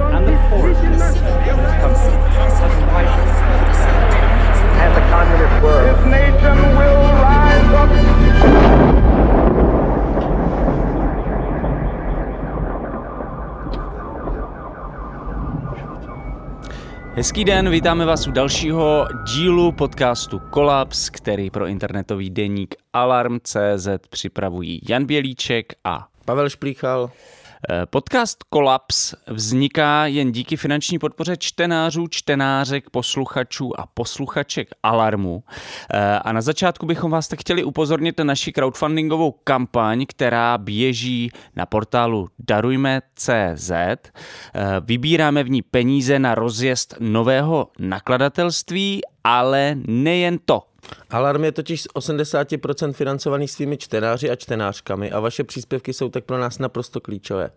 and the poorest 10% of this country has widened. And the communist word. This nation will rise up. Hezký den, vítáme vás u dalšího dílu podcastu Kolaps, který pro internetový deník Alarm.cz připravují Jan Bělíček a Pavel Šplíchal. Podcast Kolaps vzniká jen díky finanční podpoře čtenářů, čtenářek, posluchačů a posluchaček Alarmu. Eh, A na začátku bychom vás tak chtěli upozornit na naši crowdfundingovou kampaň, která běží na portálu darujme.cz. Eh, Vybíráme v ní peníze na rozjezd nového nakladatelství, ale nejen to. Alarm je totiž z 80% financovaný svými čtenáři a čtenářkami a vaše příspěvky jsou tak pro nás naprosto klíčové.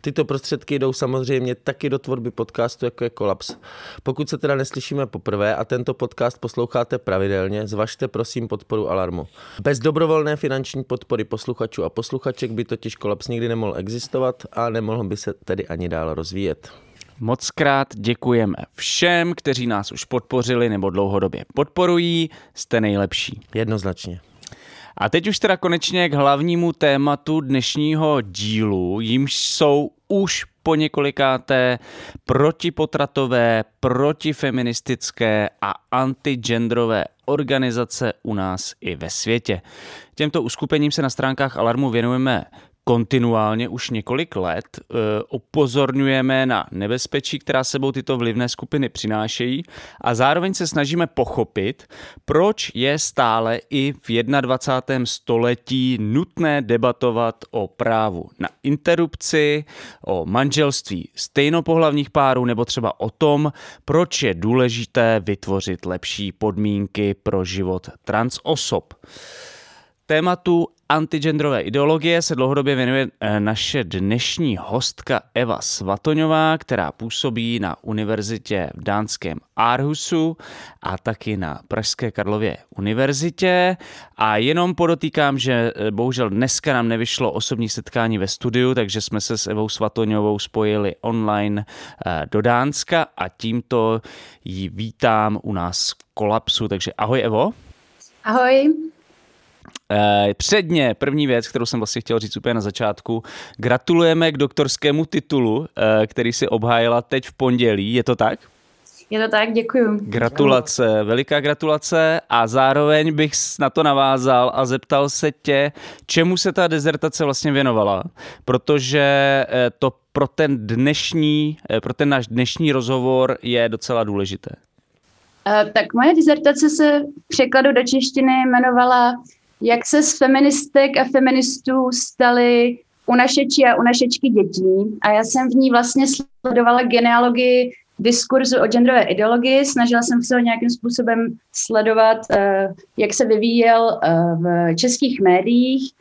Tyto prostředky jdou samozřejmě taky do tvorby podcastu, jako je Kolaps. Pokud se teda neslyšíme poprvé a tento podcast posloucháte pravidelně, zvažte prosím podporu Alarmu. Bez dobrovolné finanční podpory posluchačů a posluchaček by totiž Kolaps nikdy nemohl existovat a nemohl by se tedy ani dál rozvíjet. Moc krát děkujeme všem, kteří nás už podpořili nebo dlouhodobě podporují. Jste nejlepší. Jednoznačně. A teď už teda konečně k hlavnímu tématu dnešního dílu, jimž jsou už po několikáté protipotratové, protifeministické a antigendrové organizace u nás i ve světě. Těmto uskupením se na stránkách Alarmu věnujeme kontinuálně už několik let. E, upozorňujeme na nebezpečí, která sebou tyto vlivné skupiny přinášejí a zároveň se snažíme pochopit, proč je stále i v 21. století nutné debatovat o právu na interrupci, o manželství stejnopohlavních párů nebo třeba o tom, proč je důležité vytvořit lepší podmínky pro život transosob. Tématu antigendrové ideologie se dlouhodobě věnuje eh, naše dnešní hostka Eva Svatoňová, která působí na univerzitě v dánském Aarhusu a taky na Pražské Karlově univerzitě. A jenom podotýkám, že eh, bohužel dneska nám nevyšlo osobní setkání ve studiu, takže jsme se s Evou Svatoňovou spojili online eh, do Dánska a tímto ji vítám u nás v Kolapsu. Takže ahoj Evo. Ahoj. Eh, Předně, první věc, kterou jsem vlastně chtěl říct úplně na začátku, gratulujeme k doktorskému titulu, eh, který si obhájila teď v pondělí, je to tak? Je to tak, děkuju. Gratulace, veliká gratulace a zároveň bych na to navázal a zeptal se tě, čemu se ta dezertace vlastně věnovala, protože eh, to pro ten dnešní, pro ten náš dnešní rozhovor je docela důležité. Tak moje dizertace se v překladu do češtiny jmenovala Jak se z feministek a feministů staly unašeči a unašečky dětí. A já jsem v ní vlastně sledovala genealogii diskurzu o genderové ideologii. Snažila jsem se ho nějakým způsobem sledovat, uh, jak se vyvíjel uh, v českých médiích,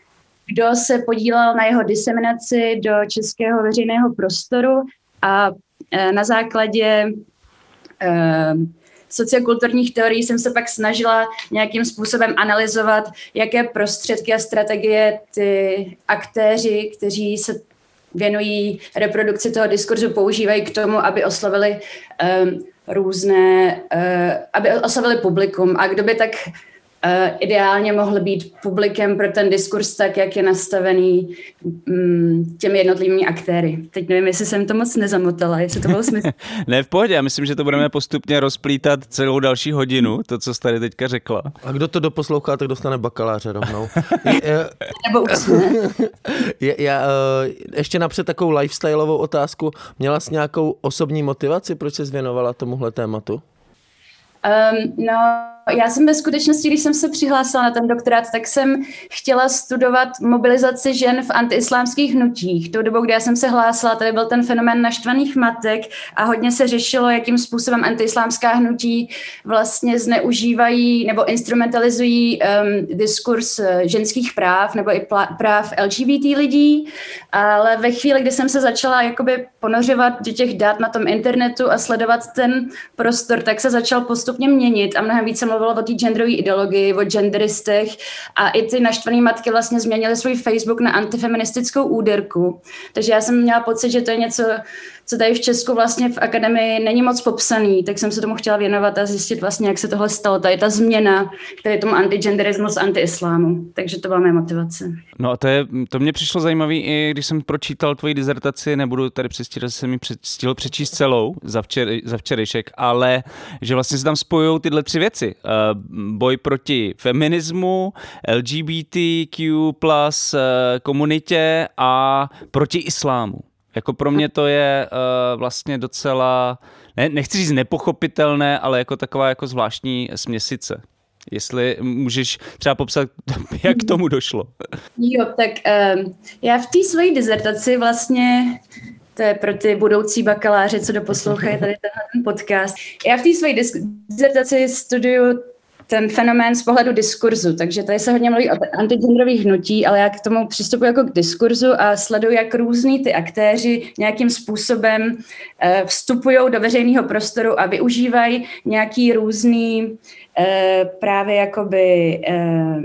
kdo se podílel na jeho diseminaci do českého veřejného prostoru a uh, na základě sociokulturních teorií jsem se pak snažila nějakým způsobem analyzovat, jaké prostředky a strategie ty aktéři, kteří se věnují reprodukci toho diskurzu, používají k tomu, aby oslovili um, různé, uh, aby oslovili publikum. A kdo by tak ideálně mohl být publikem pro ten diskurs tak, jak je nastavený um, těmi jednotlivými aktéry. Teď nevím, jestli jsem to moc nezamotala, jestli to bylo smysl. Ne, v pohodě, já myslím, že to budeme postupně rozplítat celou další hodinu, to, co jsi tady teďka řekla. A kdo to doposlouchá, tak dostane bakaláře rovnou. Je- Nebo je, já, eh, ještě napřed takovou lifestyleovou otázku. Měla jsi nějakou osobní motivaci, proč se věnovala tomuhle tématu? Um, no, Já jsem ve skutečnosti, když jsem se přihlásila na ten doktorát, tak jsem chtěla studovat mobilizaci žen v antiislámských hnutích. Tou dobou, kdy já jsem se hlásila, tady byl ten fenomén naštvaných matek a hodně se řešilo, jakým způsobem antiislámská hnutí vlastně zneužívají nebo instrumentalizují um, diskurs eh, ženských práv nebo i práv LGBT lidí. Ale ve chvíli, kdy jsem se začala jakoby ponořovat do těch dat na tom internetu a sledovat ten prostor, tak se začal postupně měnit a mnohem více mluvilo o té genderové ideologii, o genderistech a i ty naštvané matky vlastně změnily svůj Facebook na antifeministickou úderku. Takže já jsem měla pocit, že to je něco, co tady v Česku vlastně v akademii není moc popsaný, tak jsem se tomu chtěla věnovat a zjistit vlastně, jak se tohle stalo. Tady ta změna, který je tomu antigenderismu z antiislámu. Takže to byla moje motivace. No a to, je, to mě přišlo zajímavé, i když jsem pročítal tvoji dizertaci, nebudu tady přestírat, že jsem mi stihl přečíst celou za, včer, za včerejšek, ale že vlastně se tam spojují tyhle tři věci. Uh, boj proti feminismu, LGBTQ plus uh, komunitě a proti islámu. Jako pro mě to je uh, vlastně docela, ne, nechci říct nepochopitelné, ale jako taková jako zvláštní směsice. Jestli můžeš třeba popsat, jak k tomu došlo. Jo, tak um, já v té své dizertaci vlastně to je pro ty budoucí bakaláře, co doposlouchají tady ten podcast. Já v té své dizertaci studuju ten fenomén z pohledu diskurzu. Takže tady se hodně mluví o antigenderových hnutí, ale já k tomu přistupuji jako k diskurzu a sleduji, jak různý ty aktéři nějakým způsobem eh, vstupují do veřejného prostoru a využívají nějaký různý eh, právě jakoby eh,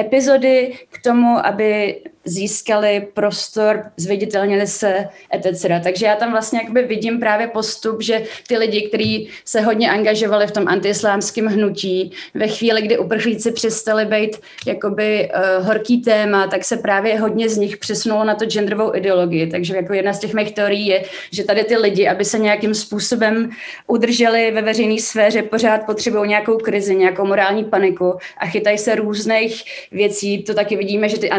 epizody k tomu, aby získali prostor, zviditelnili se, etc. Takže já tam vlastně jakoby vidím právě postup, že ty lidi, kteří se hodně angažovali v tom antiislámském hnutí, ve chvíli, kdy uprchlíci přestali být jakoby uh, horký téma, tak se právě hodně z nich přesunulo na to genderovou ideologii. Takže jako jedna z těch mých teorií je, že tady ty lidi, aby se nějakým způsobem udrželi ve veřejné sféře, pořád potřebují nějakou krizi, nějakou morální paniku a chytají se různých věcí. To taky vidíme, že ty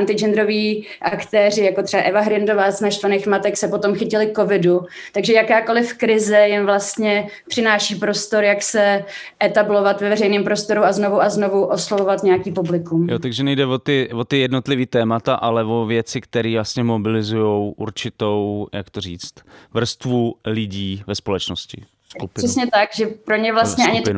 aktéři, jako třeba Eva Hrindová z Naštvaných matek, se potom chytili covidu. Takže jakákoliv krize jim vlastně přináší prostor, jak se etablovat ve veřejném prostoru a znovu a znovu oslovovat nějaký publikum. Jo, takže nejde o ty, o ty jednotlivé témata, ale o věci, které vlastně mobilizují určitou, jak to říct, vrstvu lidí ve společnosti. Skupinu. Přesně tak, že pro ně vlastně ani to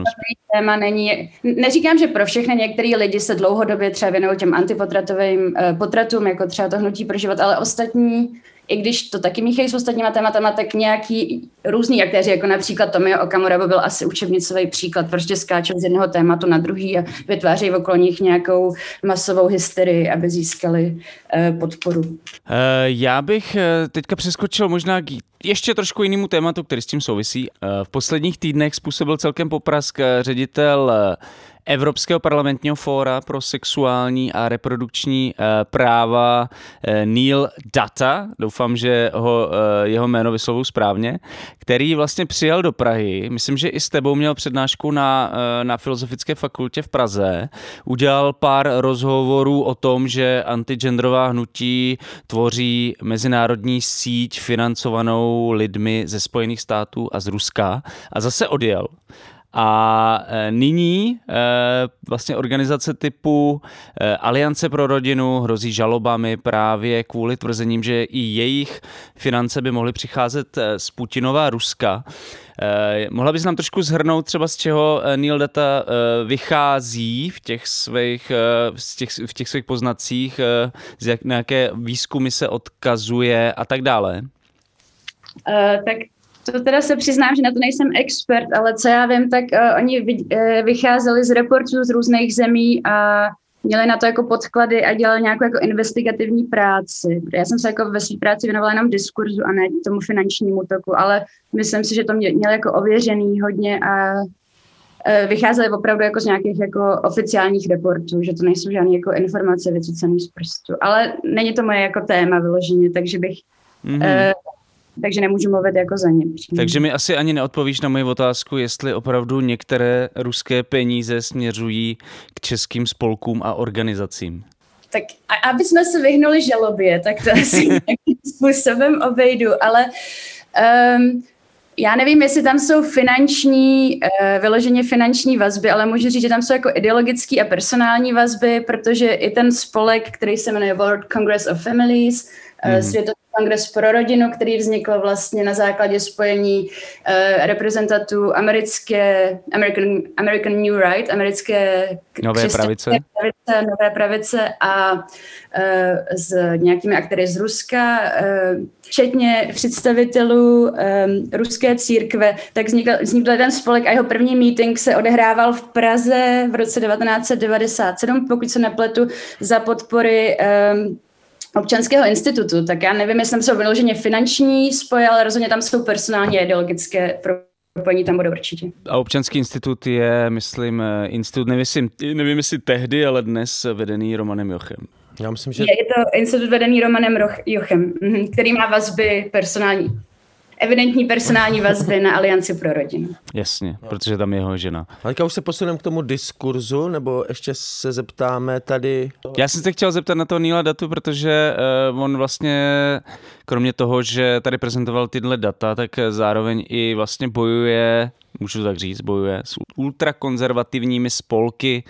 téma není. Neříkám, že pro všechny některý lidi se dlouhodobě třeba věnují těm antipotratovým eh, potratům, jako třeba to hnutí pro život, ale ostatní i když to taky míchají s ostatníma tématama, tak nějaký různý aktéři, jako například Tomio Okamura, by byl asi učebnicový příklad, prostě skáčou z jednoho tématu na druhý a vytvářejí okolo nich nějakou masovou hysterii, aby získali uh, podporu. Uh, já bych teďka přeskočil možná k ještě trošku jinému tématu, který s tím souvisí. V posledních týdnech způsobil celkem poprask ředitel Evropského parlamentního fóra pro sexuální a reprodukční uh, práva uh, Neil Data, doufám, že ho, uh, jeho jméno vyslovu správně, který vlastně přijel do Prahy, myslím, že i s tebou měl přednášku na, na Filozofické fakultě v Praze, udělal pár rozhovorů o tom, že antigendrová hnutí tvoří mezinárodní síť financovanou lidmi ze Spojených států a z Ruska a zase odjel. A e, nyní e, vlastně organizace typu e, Aliance pro rodinu hrozí žalobami právě kvůli tvrzením, že i jejich finance by mohly přicházet z Putinova Ruska. Mohla bys nám trošku zhrnout třeba z čeho Neil Data vychází v těch svých, v těch, v těch svých poznacích, z jak, na jaké výzkumy se odkazuje a tak dále? Uh, tak to teda se přiznám, že na to nejsem expert, ale co já vím, tak uh, oni vy, uh, vycházeli z reportů z různých zemí a měli na to jako podklady a dělali nějakou jako investigativní práci. Já jsem se jako ve své práci věnovala jenom diskurzu a ne tomu finančnímu toku, ale myslím si, že to mě, měli jako ověřený hodně a e, vycházeli opravdu jako z nějakých jako oficiálních reportů, že to nejsou žádné jako informace vycucené z prstu. Ale není to moje jako téma vyloženě, takže bych mm-hmm takže nemůžu mluvit jako za ně. Přímě. Takže mi asi ani neodpovíš na moji otázku, jestli opravdu některé ruské peníze směřují k českým spolkům a organizacím. Tak a, aby jsme se vyhnuli žalobě, tak to asi nějakým způsobem obejdu, ale um, já nevím, jestli tam jsou finanční, uh, vyloženě finanční vazby, ale můžu říct, že tam jsou jako ideologické a personální vazby, protože i ten spolek, který se jmenuje World Congress of Families, mm. Světový kongres pro rodinu, který vznikl vlastně na základě spojení uh, reprezentantů americké, American, American New Right, americké nové pravice. pravice, nové pravice a uh, s nějakými aktéry z Ruska, uh, včetně představitelů um, ruské církve, tak vznikl, vznikl ten spolek a jeho první meeting se odehrával v Praze v roce 1997, pokud se nepletu, za podpory um, občanského institutu, tak já nevím, jestli tam jsou vyloženě finanční spoje, ale rozhodně tam jsou personální a ideologické propojení tam budou určitě. A občanský institut je, myslím, eh, institut, nevím, nevím jestli tehdy, ale dnes vedený Romanem Jochem. Já myslím, že... Je, je to institut vedený Romanem Jochem, mhm, který má vazby personální evidentní personální vazby na Alianci pro rodinu. Jasně, protože tam je jeho žena. Ale už se posuneme k tomu diskurzu, nebo ještě se zeptáme tady... Já jsem se chtěl zeptat na to Níla datu, protože uh, on vlastně, kromě toho, že tady prezentoval tyhle data, tak zároveň i vlastně bojuje můžu tak říct, bojuje s ultrakonzervativními spolky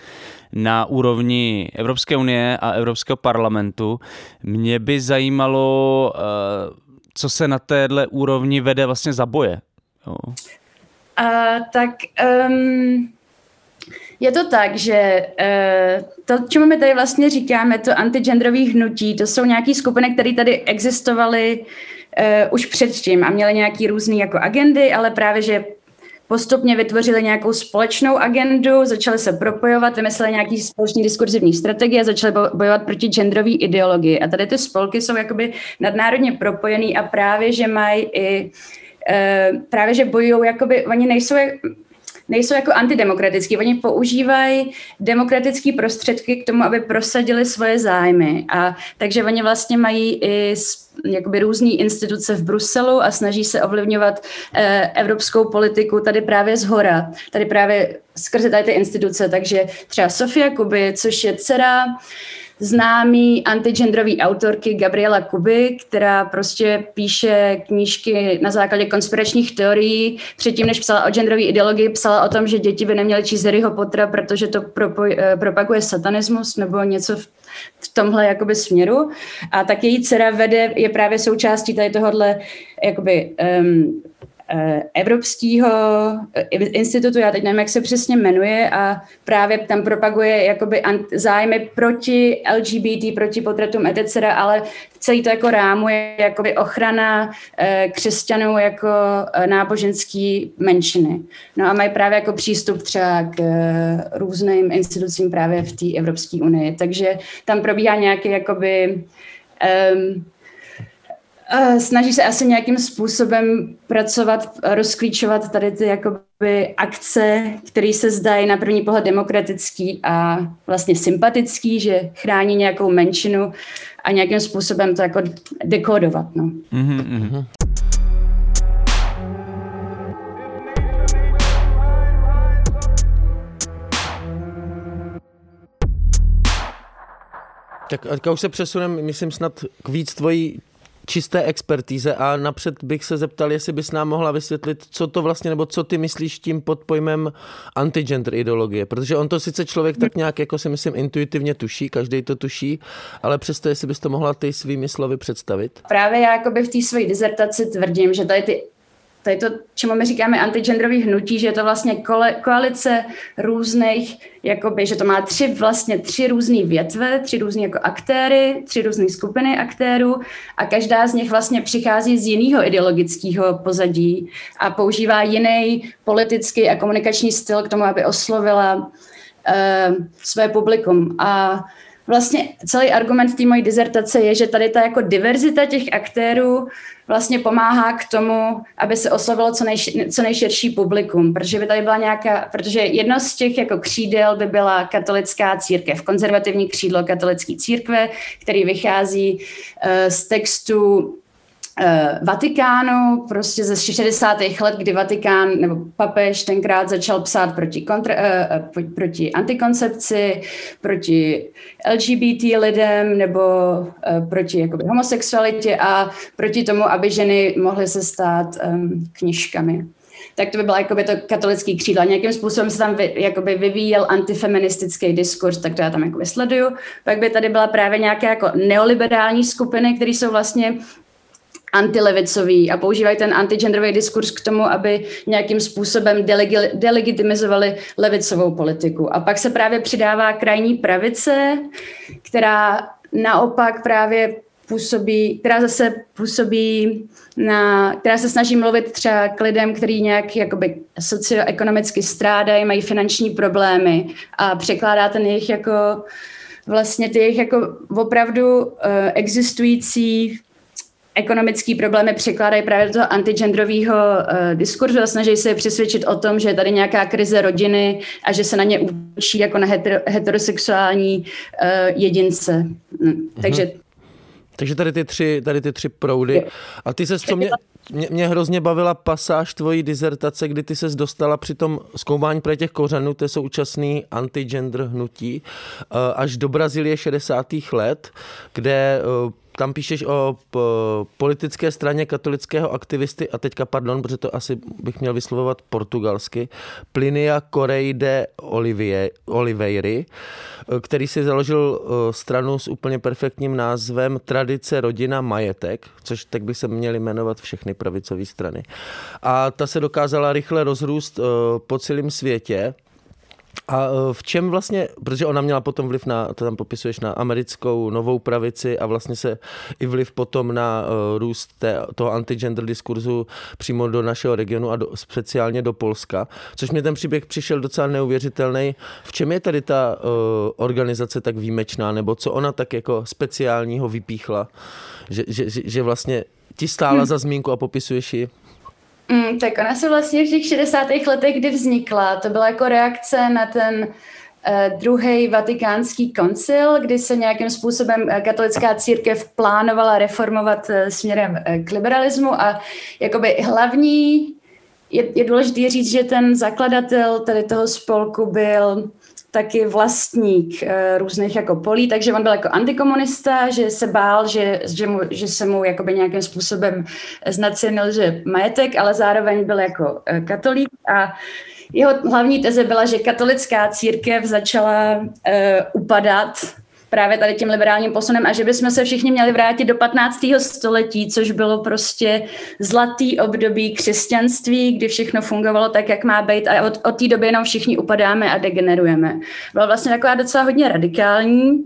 na úrovni Evropské unie a Evropského parlamentu. Mě by zajímalo, uh, co se na téhle úrovni vede vlastně za boje? Jo. Uh, tak um, je to tak, že uh, to, čemu my tady vlastně říkáme, to antigendrových hnutí, to jsou nějaké skupiny, které tady existovaly uh, už předtím a měly nějaký různý jako agendy, ale právě, že postupně vytvořili nějakou společnou agendu, začali se propojovat, vymysleli nějaký společný diskurzivní strategie začali bojovat proti genderové ideologii. A tady ty spolky jsou jakoby nadnárodně propojený a právě, že mají i e, právě, že bojují, jakoby, oni nejsou nejsou jako antidemokratický. Oni používají demokratické prostředky k tomu, aby prosadili svoje zájmy. A takže oni vlastně mají i jakoby různé instituce v Bruselu a snaží se ovlivňovat eh, evropskou politiku tady právě z hora, tady právě skrze tady ty instituce. Takže třeba Sofia Kuby, což je dcera známý antigendrový autorky Gabriela Kuby, která prostě píše knížky na základě konspiračních teorií. Předtím, než psala o genderové ideologii, psala o tom, že děti by neměly číst Harryho Pottera, protože to propoj, eh, propaguje satanismus nebo něco v, v tomhle jakoby směru. A tak její dcera vede, je právě součástí tady tohohle jakoby um, Evropského eh, institutu, já teď nevím, jak se přesně jmenuje, a právě tam propaguje jakoby zájmy proti LGBT, proti potratům etc., ale celý to jako rámuje jakoby ochrana eh, křesťanů jako náboženský menšiny. No a mají právě jako přístup třeba k různým institucím právě v té Evropské unii. Takže tam probíhá nějaký jakoby um, snaží se asi nějakým způsobem pracovat, rozklíčovat tady ty jakoby akce, které se zdají na první pohled demokratický a vlastně sympatický, že chrání nějakou menšinu a nějakým způsobem to jako dekodovat. No. Mm-hmm, mm-hmm. Tak teďka už se přesuneme, myslím snad k víc tvojí čisté expertíze a napřed bych se zeptal, jestli bys nám mohla vysvětlit, co to vlastně, nebo co ty myslíš tím pod pojmem antigender ideologie, protože on to sice člověk tak nějak, jako si myslím, intuitivně tuší, každý to tuší, ale přesto, jestli bys to mohla ty svými slovy představit. Právě já jakoby v té své dizertaci tvrdím, že tady ty to je to, čemu my říkáme antigenderový hnutí, že je to vlastně kole, koalice různých, jakoby, že to má tři vlastně tři různé větve, tři různé jako aktéry, tři různé skupiny aktérů a každá z nich vlastně přichází z jiného ideologického pozadí a používá jiný politický a komunikační styl k tomu, aby oslovila uh, své publikum. A vlastně celý argument té mojí dizertace je, že tady ta jako diverzita těch aktérů vlastně pomáhá k tomu, aby se oslovilo co, nejš, co nejširší publikum, protože by tady byla nějaká, protože jedno z těch jako křídel by byla katolická církev, konzervativní křídlo katolické církve, který vychází uh, z textu Vatikánu, prostě ze 60. let, kdy Vatikán nebo papež tenkrát začal psát proti, kontra, uh, proti antikoncepci, proti LGBT lidem nebo uh, proti jakoby, homosexualitě a proti tomu, aby ženy mohly se stát um, knižkami tak to by bylo jakoby to katolický křídlo. Nějakým způsobem se tam vy, jakoby vyvíjel antifeministický diskurs, tak to já tam jakoby sleduju. Pak by tady byla právě nějaké jako neoliberální skupiny, které jsou vlastně antilevicový a používají ten antigenderový diskurs k tomu, aby nějakým způsobem delegi- delegitimizovali levicovou politiku. A pak se právě přidává krajní pravice, která naopak právě působí, která zase působí na, která se snaží mluvit třeba k lidem, kteří nějak jakoby socioekonomicky strádají, mají finanční problémy a překládá ten jejich jako vlastně ty jejich jako opravdu uh, existující ekonomický problémy překládají právě do toho antigendrového uh, diskurzu a snaží se přesvědčit o tom, že je tady nějaká krize rodiny a že se na ně učí jako na hetero, heterosexuální uh, jedince. Hm. Takže takže tady ty tři, tady ty tři proudy. A ty se, co mě, mě, mě hrozně bavila pasáž tvojí dizertace, kdy ty se dostala při tom zkoumání pro těch kořenů, to je současný antigender hnutí, eh, až do Brazílie 60. let, kde tam píšeš o politické straně katolického aktivisty, a teďka pardon, protože to asi bych měl vyslovovat portugalsky, Plinia Correide Oliveiry, který si založil e, stranu s úplně perfektním názvem Tradice, rodina, majetek, což tak by se měly jmenovat všechny pravicové strany. A ta se dokázala rychle rozrůst e, po celém světě a e, v čem vlastně, protože ona měla potom vliv na, to tam popisuješ, na americkou novou pravici a vlastně se i vliv potom na uh, růst té, toho antigender diskurzu přímo do našeho regionu a do, speciálně do Polska, což mě ten příběh přišel docela neuvěřitelný. V čem je tady ta uh, organizace tak výjimečná, nebo co ona tak jako speciálního vypíchla, že, že, že, že vlastně ti stála hmm. za zmínku a popisuješ ji? Mm, tak ona se vlastně v těch 60. letech, kdy vznikla, to byla jako reakce na ten uh, druhý vatikánský koncil, kdy se nějakým způsobem uh, katolická církev plánovala reformovat uh, směrem k liberalismu a jakoby hlavní je, je důležité říct, že ten zakladatel tady toho spolku byl taky vlastník uh, různých jako polí, takže on byl jako antikomunista, že se bál, že, že, mu, že se mu jakoby nějakým způsobem znacenil, majetek, ale zároveň byl jako uh, katolík. A jeho hlavní teze byla, že katolická církev začala uh, upadat právě tady tím liberálním posunem a že bychom se všichni měli vrátit do 15. století, což bylo prostě zlatý období křesťanství, kdy všechno fungovalo tak, jak má být a od, od té doby jenom všichni upadáme a degenerujeme. Byla vlastně taková docela hodně radikální,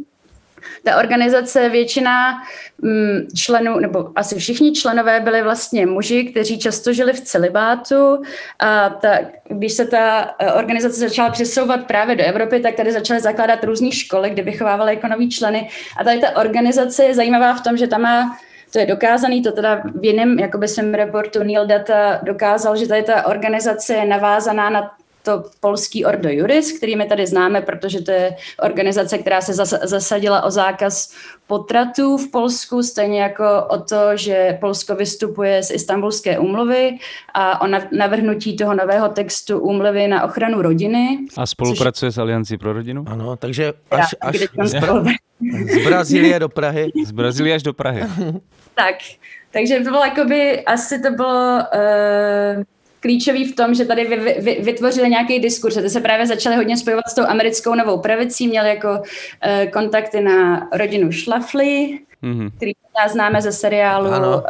ta organizace většina mm, členů, nebo asi všichni členové byli vlastně muži, kteří často žili v celibátu a ta, když se ta eh, organizace začala přesouvat právě do Evropy, tak tady začaly zakládat různé školy, kde vychovávaly jako noví členy. A tady ta organizace je zajímavá v tom, že tam má to je dokázaný, to teda v jiném jakoby svém reportu Neil Data dokázal, že tady ta organizace je navázaná na to polský Ordo Juris, který my tady známe, protože to je organizace, která se zasadila o zákaz potratů v Polsku, stejně jako o to, že Polsko vystupuje z Istanbulské úmluvy a o navrhnutí toho nového textu úmluvy na ochranu rodiny. A spolupracuje což... s Aliancí pro rodinu? Ano, takže až, až z, z Brazílie do Prahy. Z Brazílie až do Prahy. tak, takže to bylo jakoby, asi to bylo uh, klíčový v tom, že tady vy, vy, vytvořili nějaký diskurs. Ty se právě začaly hodně spojovat s tou americkou novou pravicí, měli jako uh, kontakty na rodinu Schlafly, mm-hmm. který já známe ze seriálu uh,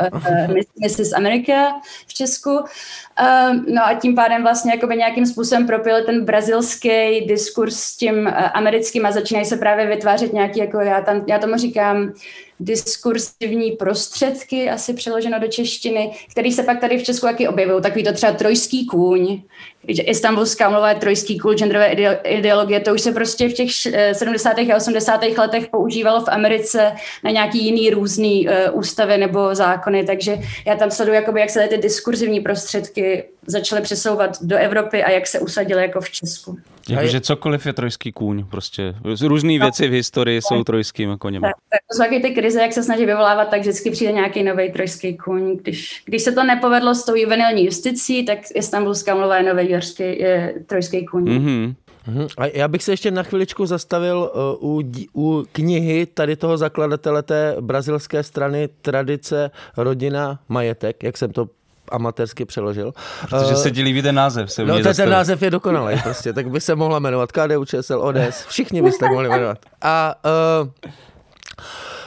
Mrs. America v Česku. Uh, no a tím pádem vlastně jakoby nějakým způsobem propil ten brazilský diskurs s tím uh, americkým a začínají se právě vytvářet nějaký, jako já, tam, já tomu říkám, diskursivní prostředky, asi přeloženo do češtiny, který se pak tady v Česku taky objevují. Takový to třeba trojský kůň, Istanbulská umluva je trojský kůň, genderové ideologie, to už se prostě v těch 70. a 80. letech používalo v Americe na nějaký jiný různý uh, ústavy nebo zákony, takže já tam sleduju, jakoby, jak se ty diskurzivní prostředky začaly přesouvat do Evropy a jak se usadily jako v Česku. Jakože cokoliv je trojský kůň, prostě. Různé no. věci v historii jsou trojskými koněmi. Tak, tak to jsou taky ty krize, jak se snaží vyvolávat, tak vždycky přijde nějaký nový trojský kůň. Když, když se to nepovedlo s tou juvenilní justicí, tak Istanbulská mluva je nový jorský, je trojský kůň. Mm-hmm. A já bych se ještě na chviličku zastavil uh, u, u knihy tady toho zakladatele té brazilské strany Tradice, rodina, majetek, jak jsem to amatérsky přeložil. Protože se ti líbí ten název. Se no, ten, ten název je dokonalý prostě, tak by se mohla jmenovat KDU, ČSL, ODS, všichni by se tak mohli jmenovat. A uh,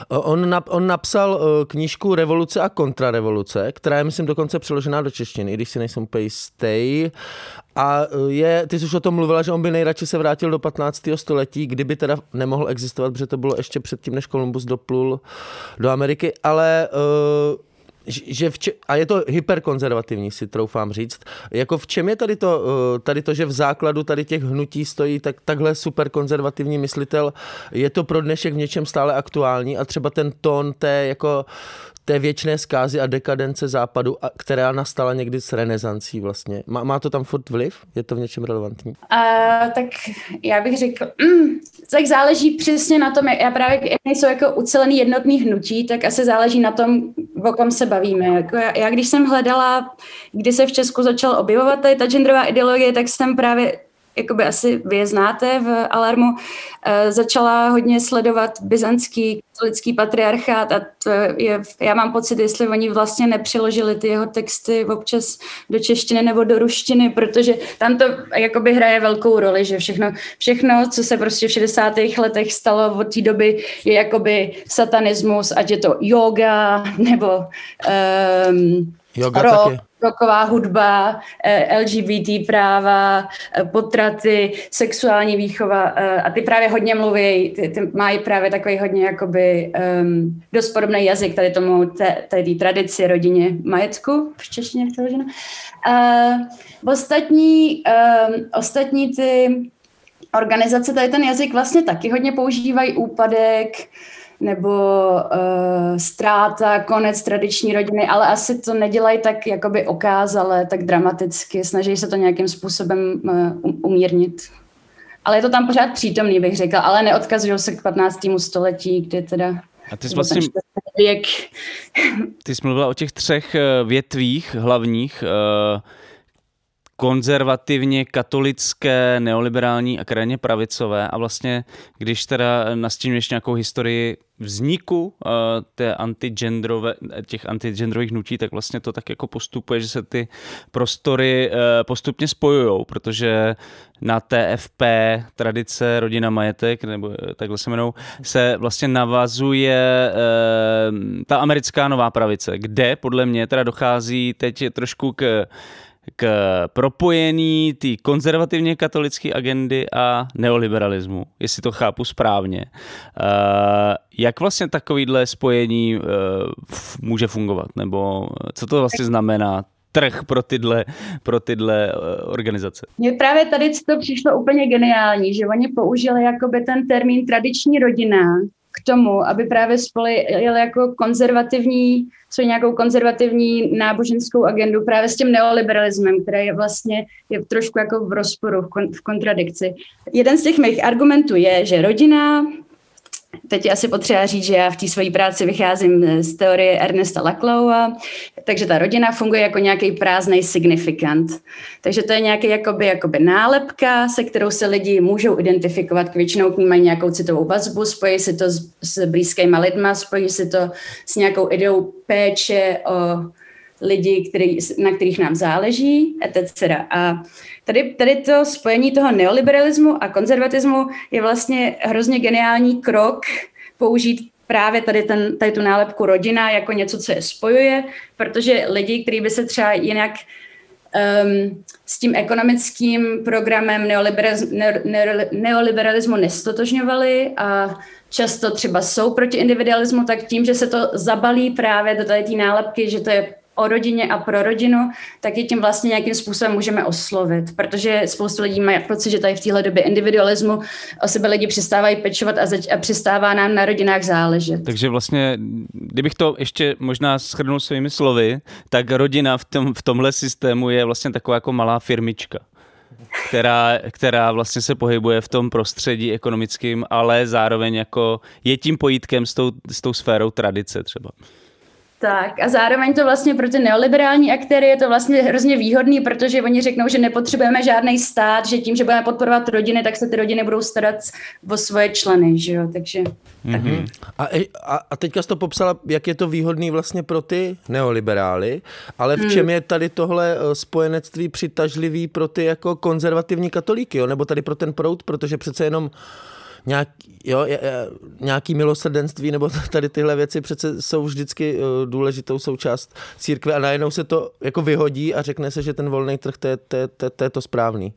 On, nap, on napsal knížku Revoluce a kontrarevoluce, která je, myslím, dokonce přeložená do češtiny, i když si nejsem úplně jistý. A je, ty jsi už o tom mluvila, že on by nejradši se vrátil do 15. století, kdyby teda nemohl existovat, protože to bylo ještě předtím, než Kolumbus doplul do Ameriky, ale uh, že v če- a je to hyperkonzervativní, si troufám říct. Jako v čem je tady to, eh, tady to, že v základu tady těch hnutí stojí tak, takhle super konzervativní myslitel, je to pro dnešek v něčem stále aktuální a třeba ten tón té jako té věčné zkázy a dekadence západu, která nastala někdy s renesancí vlastně. Má, má to tam furt vliv? Je to v něčem relevantní? Uh, tak já bych řekl, mm, tak záleží přesně na tom, já právě, jak nejsou jako ucelený jednotný hnutí, tak asi záleží na tom, o kom se bavíme. Jako já, já, když jsem hledala, kdy se v Česku začal objevovat tady ta genderová ideologie, tak jsem právě jakoby asi vy je znáte v Alarmu, e, začala hodně sledovat byzantský katolický patriarchát a to je, já mám pocit, jestli oni vlastně nepřeložili ty jeho texty občas do češtiny nebo do ruštiny, protože tam to jakoby hraje velkou roli, že všechno, všechno co se prostě v 60. letech stalo od té doby, je jakoby satanismus, ať je to yoga nebo um, Yoga rock, taky roková hudba, eh, LGBT práva, eh, potraty, sexuální výchova eh, a ty právě hodně mluví, ty, ty mají právě takový hodně jakoby um, dost podobný jazyk tady tomu, té, tradici rodině majetku, v češtině. Uh, ostatní, um, ostatní ty organizace tady ten jazyk vlastně taky hodně používají úpadek, nebo uh, ztráta, konec tradiční rodiny, ale asi to nedělají tak jakoby okázale, tak dramaticky, snaží se to nějakým způsobem uh, umírnit. Ale je to tam pořád přítomný, bych řekla, ale neodkazují se k 15. století, kdy teda a ty jsi vlastně. Ty jsi mluvila o těch třech eh, větvích hlavních, konzervativně katolické, neoliberální a krajně pravicové. A vlastně, když teda nastínuješ nějakou historii vzniku uh, té antigendrové, těch antigendrových hnutí, tak vlastně to tak jako postupuje, že se ty prostory uh, postupně spojují, protože na TFP, tradice rodina majetek, nebo takhle se jmenou, se vlastně navazuje uh, ta americká nová pravice, kde podle mě teda dochází teď trošku k k propojení té konzervativně katolické agendy a neoliberalismu, jestli to chápu správně. Uh, jak vlastně takovýhle spojení uh, může fungovat? Nebo co to vlastně znamená trh pro tyhle, pro tyhle uh, organizace? Mně právě tady to přišlo úplně geniální, že oni použili jakoby ten termín tradiční rodina k tomu, aby právě spojili jako konzervativní co nějakou konzervativní náboženskou agendu právě s tím neoliberalismem, který je vlastně je trošku jako v rozporu, v, kon, v kontradikci. Jeden z těch mých argumentů je, že rodina Teď je asi potřeba říct, že já v té své práci vycházím z teorie Ernesta Laclaua, takže ta rodina funguje jako nějaký prázdný signifikant. Takže to je nějaký jakoby, jakoby nálepka, se kterou se lidi můžou identifikovat, většinou k ní mají nějakou citovou vazbu, spojí si to s, s blízkýma lidma, spojí si to s nějakou ideou péče o lidi, který, na kterých nám záleží, etc. A tady, tady to spojení toho neoliberalismu a konzervatismu je vlastně hrozně geniální krok použít právě tady, ten, tady tu nálepku rodina jako něco, co je spojuje, protože lidi, kteří by se třeba jinak um, s tím ekonomickým programem neoliberalismu, ne, ne, neoliberalismu nestotožňovali a často třeba jsou proti individualismu, tak tím, že se to zabalí právě do tady té nálepky, že to je o rodině a pro rodinu, tak je tím vlastně nějakým způsobem můžeme oslovit, protože spoustu lidí má pocit, že tady v téhle době individualismu o sebe lidi přestávají pečovat a, zač- a přestává nám na rodinách záležet. Takže vlastně, kdybych to ještě možná shrnul svými slovy, tak rodina v, tom, v tomhle systému je vlastně taková jako malá firmička která, která vlastně se pohybuje v tom prostředí ekonomickým, ale zároveň jako je tím pojítkem s tou, s tou sférou tradice třeba. Tak a zároveň to vlastně pro ty neoliberální aktéry je to vlastně hrozně výhodný, protože oni řeknou, že nepotřebujeme žádný stát, že tím, že budeme podporovat rodiny, tak se ty rodiny budou starat o svoje členy, že jo, takže... Mm-hmm. A, a, a teďka jsi to popsala, jak je to výhodný vlastně pro ty neoliberály, ale v čem je tady tohle eh, spojenectví přitažlivý pro ty jako konzervativní katolíky, jo? nebo tady pro ten proud, protože přece jenom nějak, jo, je, je, nějaký milosrdenství nebo tady tyhle věci přece jsou vždycky uh, důležitou součást církve a najednou se to jako vyhodí a řekne se, že ten volný trh, to je, to, to, to je to správný.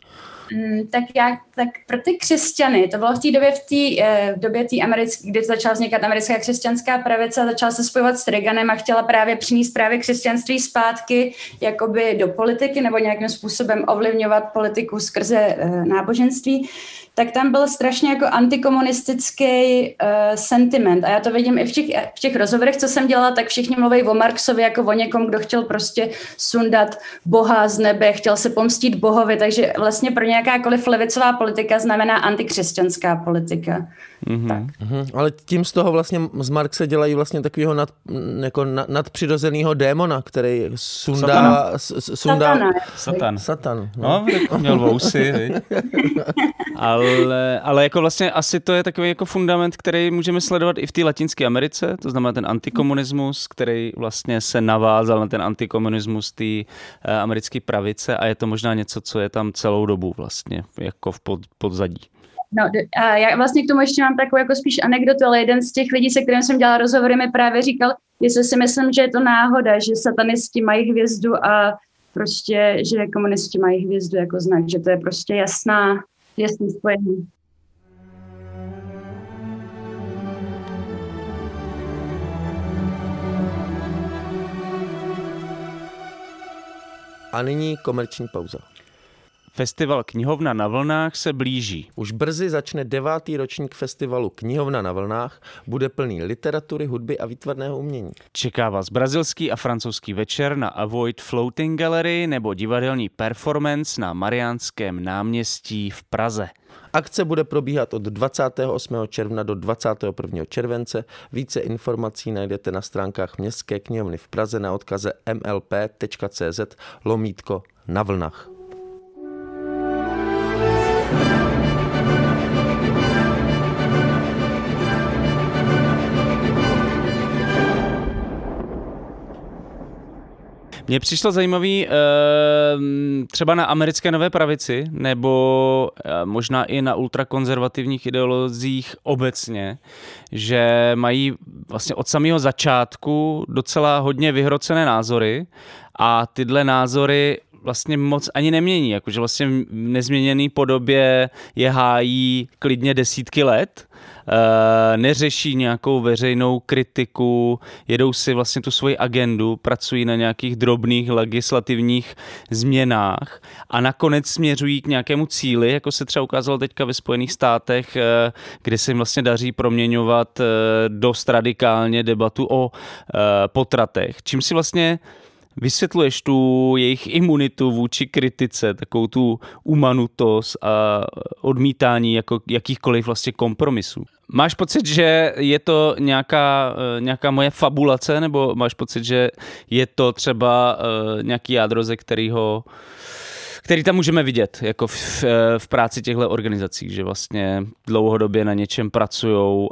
Mm, tak, já, tak pro ty křesťany, to bylo v té době, v, tý, v době tý americké, kdy začala vznikat americká křesťanská pravice a začala se spojovat s Reaganem a chtěla právě přinést právě křesťanství zpátky jakoby do politiky nebo nějakým způsobem ovlivňovat politiku skrze uh, náboženství tak tam byl strašně jako antikomunistický uh, sentiment. A já to vidím i v těch, v těch rozhovorech, co jsem dělala, tak všichni mluví o Marxovi jako o někom, kdo chtěl prostě sundat Boha z nebe, chtěl se pomstit Bohovi, takže vlastně pro nějakákoliv levicová politika znamená antikřesťanská politika. Mm-hmm. Tak. Mm-hmm. Ale tím z toho vlastně z Marxe dělají vlastně takového nad, jako nad, nadpřirozeného démona, který sundá... Sundá, Satan. Satan. No, no měl vousy, ale, ale jako vlastně asi to je takový jako fundament, který můžeme sledovat i v té Latinské Americe, to znamená ten antikomunismus, který vlastně se navázal na ten antikomunismus té uh, americké pravice a je to možná něco, co je tam celou dobu vlastně jako v pod, podzadí. No a já vlastně k tomu ještě mám takovou jako spíš anekdotu, ale jeden z těch lidí, se kterým jsem dělala rozhovory, mi právě říkal, jestli si myslím, že je to náhoda, že satanisti mají hvězdu a prostě, že komunisti mají hvězdu jako znak, že to je prostě jasná, jasný spojení. A nyní komerční pauza. Festival Knihovna na vlnách se blíží. Už brzy začne devátý ročník festivalu Knihovna na vlnách, bude plný literatury, hudby a výtvarného umění. Čeká vás brazilský a francouzský večer na Avoid Floating Gallery nebo divadelní performance na Mariánském náměstí v Praze. Akce bude probíhat od 28. června do 21. července. Více informací najdete na stránkách Městské knihovny v Praze na odkaze mlp.cz lomítko na vlnách. Mně přišlo zajímavý ehm, třeba na americké nové pravici, nebo eh, možná i na ultrakonzervativních ideologích obecně, že mají vlastně od samého začátku docela hodně vyhrocené názory a tyhle názory vlastně moc ani nemění, jakože vlastně v nezměněné podobě je hájí klidně desítky let, e, neřeší nějakou veřejnou kritiku, jedou si vlastně tu svoji agendu, pracují na nějakých drobných legislativních změnách a nakonec směřují k nějakému cíli, jako se třeba ukázalo teďka ve Spojených státech, e, kde se jim vlastně daří proměňovat e, dost radikálně debatu o potratech, čím si vlastně vysvětluješ tu jejich imunitu vůči kritice, takovou tu umanutost a odmítání jako jakýchkoliv vlastně kompromisů. Máš pocit, že je to nějaká, eh, nějaká moje fabulace, nebo máš pocit, že je to třeba uh, nějaký jádro, ze kterého který tam můžeme vidět jako v, v práci těchto organizací, že vlastně dlouhodobě na něčem pracují,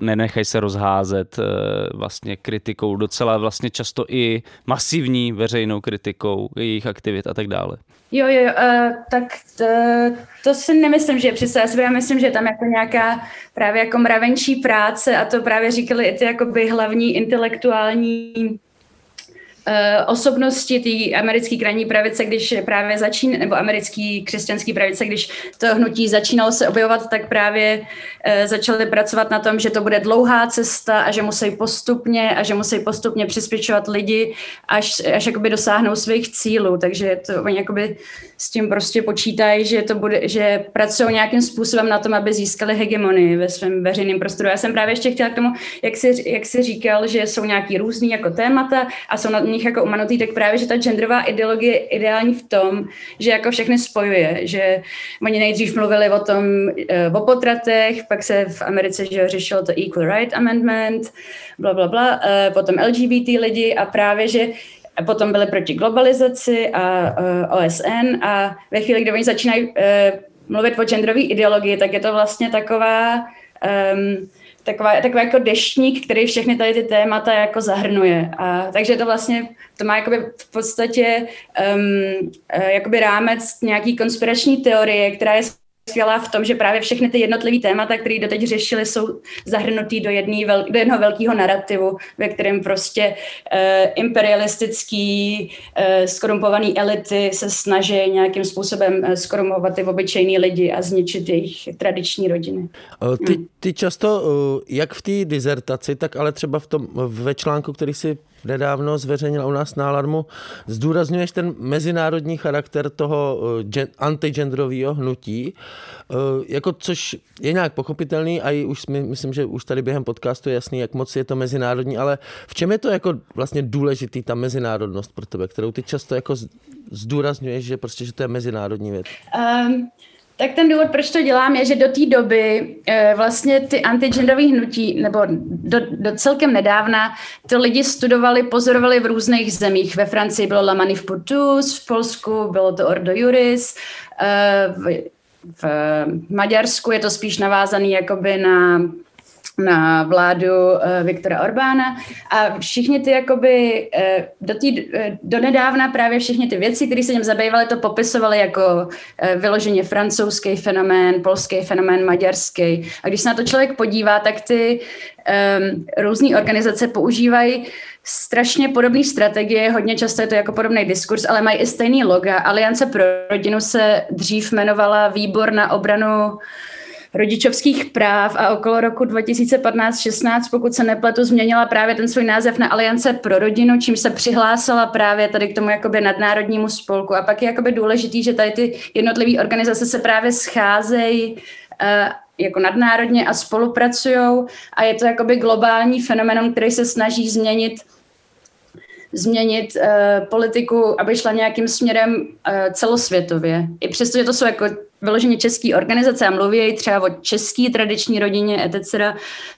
nenechají se rozházet e, vlastně kritikou, docela vlastně často i masivní veřejnou kritikou jejich aktivit a tak dále. Jo, jo, uh, tak to, to si nemyslím, že je přesně. Já myslím, že je tam jako nějaká právě jako mravenčí práce a to právě říkali i ty jakoby hlavní intelektuální osobnosti té americké krajní pravice, když právě začíná, nebo americký křesťanský pravice, když to hnutí začínalo se objevovat, tak právě uh, začali pracovat na tom, že to bude dlouhá cesta a že musí postupně a že musí postupně přispěčovat lidi, až, až jakoby dosáhnou svých cílů. Takže to oni jakoby s tím prostě počítají, že to bude, že pracují nějakým způsobem na tom, aby získali hegemonii ve svém veřejném prostoru. Já jsem právě ještě chtěla k tomu, jak jsi, jak jsi říkal, že jsou nějaký různý jako témata a jsou na nich jako umanutý, tak právě, že ta genderová ideologie je ideální v tom, že jako všechny spojuje, že oni nejdřív mluvili o tom, eh, o potratech, pak se v Americe že řešilo to Equal Right Amendment, bla, bla, bla, eh, potom LGBT lidi a právě, že potom byli proti globalizaci a uh, OSN a ve chvíli, kdy oni začínají uh, mluvit o genderové ideologii, tak je to vlastně taková um, taková, takový jako deštník, který všechny tady ty témata jako zahrnuje. A, takže to vlastně, to má jakoby v podstatě um, jakoby rámec nějaký konspirační teorie, která je skvělá v tom, že právě všechny ty jednotlivé témata, které doteď řešili, jsou zahrnutý do, jedný vel, do jednoho velkého narrativu, ve kterém prostě uh, imperialistický, uh, skorumpovaný elity se snaží nějakým způsobem uh, skorumpovat ty obyčejní lidi a zničit jejich tradiční rodiny. Ty, hmm. ty často, jak v té dizertaci, tak ale třeba v tom, ve článku, který si nedávno zveřejnila u nás na Alarmu, zdůrazňuješ ten mezinárodní charakter toho uh, antigenderového hnutí, uh, jako což je nějak pochopitelný a i už my, myslím, že už tady během podcastu je jasný, jak moc je to mezinárodní, ale v čem je to jako vlastně důležitý, ta mezinárodnost pro tebe, kterou ty často jako zdůrazňuješ, že prostě, že to je mezinárodní věc? Um, tak ten důvod, proč to dělám, je, že do té doby e, vlastně ty antigenderové hnutí, nebo do, do celkem nedávna, ty lidi studovali, pozorovali v různých zemích. Ve Francii bylo La Manif pour tous, v Polsku bylo to Ordo Juris, e, v, v Maďarsku je to spíš navázaný jakoby na na vládu uh, Viktora Orbána a všichni ty jakoby uh, do, tý, uh, do nedávna právě všechny ty věci, které se něm zabývaly, to popisovali jako uh, vyloženě francouzský fenomén, polský fenomén, maďarský. A když se na to člověk podívá, tak ty um, různé organizace používají strašně podobné strategie, hodně často je to jako podobný diskurs, ale mají i stejný loga. Aliance pro rodinu se dřív jmenovala Výbor na obranu rodičovských práv a okolo roku 2015-16, pokud se nepletu, změnila právě ten svůj název na Aliance pro rodinu, čím se přihlásila právě tady k tomu jakoby nadnárodnímu spolku. A pak je jakoby důležitý, že tady ty jednotlivé organizace se právě scházejí uh, jako nadnárodně a spolupracují a je to jakoby globální fenomenon, který se snaží změnit změnit uh, politiku, aby šla nějakým směrem uh, celosvětově. I přesto, že to jsou jako vyloženě české organizace a mluví třeba o české tradiční rodině, etc.,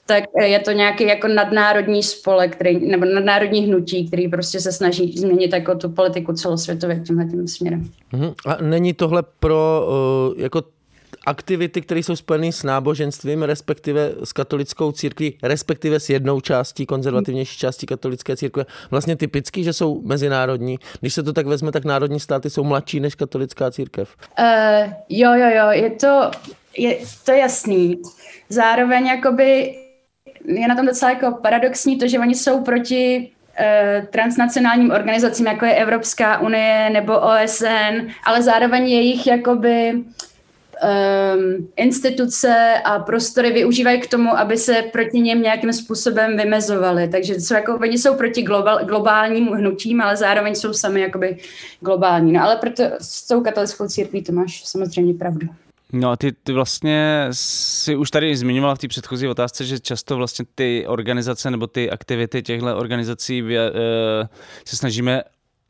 tak je to nějaký jako nadnárodní spolek, který, nebo nadnárodní hnutí, který prostě se snaží změnit jako tu politiku celosvětově tímhle tím směrem. Uh-huh. A není tohle pro uh, jako aktivity, které jsou spojeny s náboženstvím, respektive s katolickou církví, respektive s jednou částí, konzervativnější částí katolické církve, vlastně typický, že jsou mezinárodní. Když se to tak vezme, tak národní státy jsou mladší než katolická církev. Uh, jo, jo, jo, je to, je to jasný. Zároveň jakoby je na tom docela jako paradoxní to, že oni jsou proti uh, transnacionálním organizacím, jako je Evropská unie nebo OSN, ale zároveň jejich jakoby um, instituce a prostory využívají k tomu, aby se proti něm nějakým způsobem vymezovali. Takže jsou jako, oni jsou proti global, globálním hnutím, ale zároveň jsou sami jakoby globální. No ale proto s tou katolickou církví to máš samozřejmě pravdu. No a ty, ty vlastně si už tady zmiňovala v té předchozí otázce, že často vlastně ty organizace nebo ty aktivity těchto organizací vě, e, se snažíme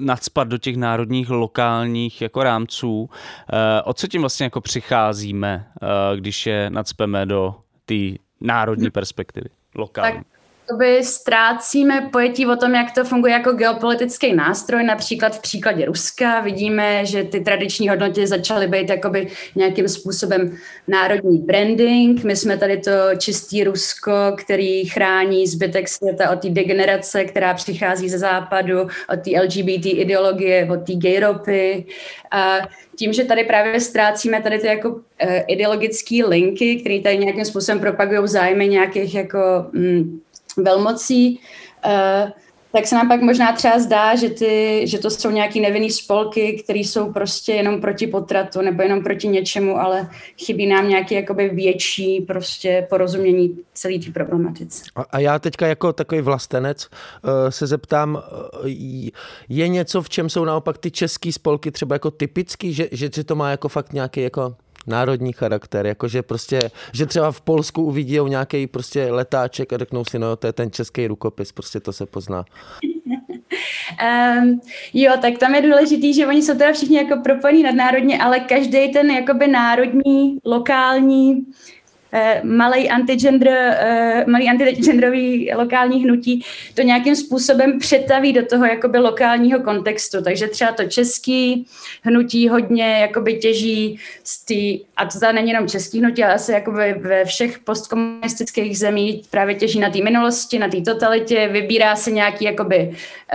nadspat do těch národních, lokálních jako rámců. Eh, o co tím vlastně jako přicházíme, eh, když je nadspeme do té národní perspektivy, lokální? Tak jakoby ztrácíme pojetí o tom, jak to funguje jako geopolitický nástroj. Například v příkladě Ruska vidíme, že ty tradiční hodnoty začaly být jakoby nějakým způsobem národní branding. My jsme tady to čistý Rusko, který chrání zbytek světa od té degenerace, která přichází ze západu, od té LGBT ideologie, od té gayropy. A tím, že tady právě ztrácíme tady ty jako uh, ideologické linky, které tady nějakým způsobem propagují zájmy nějakých jako mm, velmocí, uh, tak se nám pak možná třeba zdá, že, ty, že to jsou nějaký nevinný spolky, které jsou prostě jenom proti potratu nebo jenom proti něčemu, ale chybí nám nějaký jakoby větší prostě porozumění celé té problematice. A, a já teďka jako takový vlastenec uh, se zeptám, uh, je něco, v čem jsou naopak ty české spolky třeba jako typický, že, že to má jako fakt nějaký jako národní charakter, jakože prostě, že třeba v Polsku uvidí nějaký prostě letáček a řeknou si, no to je ten český rukopis, prostě to se pozná. Um, jo, tak tam je důležitý, že oni jsou teda všichni jako propojený nadnárodně, ale každý ten jakoby národní, lokální malý antigender, eh, malý antigenderový lokální hnutí to nějakým způsobem přetaví do toho jakoby lokálního kontextu. Takže třeba to český hnutí hodně jakoby těží z té, a to není jenom český hnutí, ale asi jakoby ve všech postkomunistických zemích právě těží na té minulosti, na té totalitě, vybírá se nějaký jakoby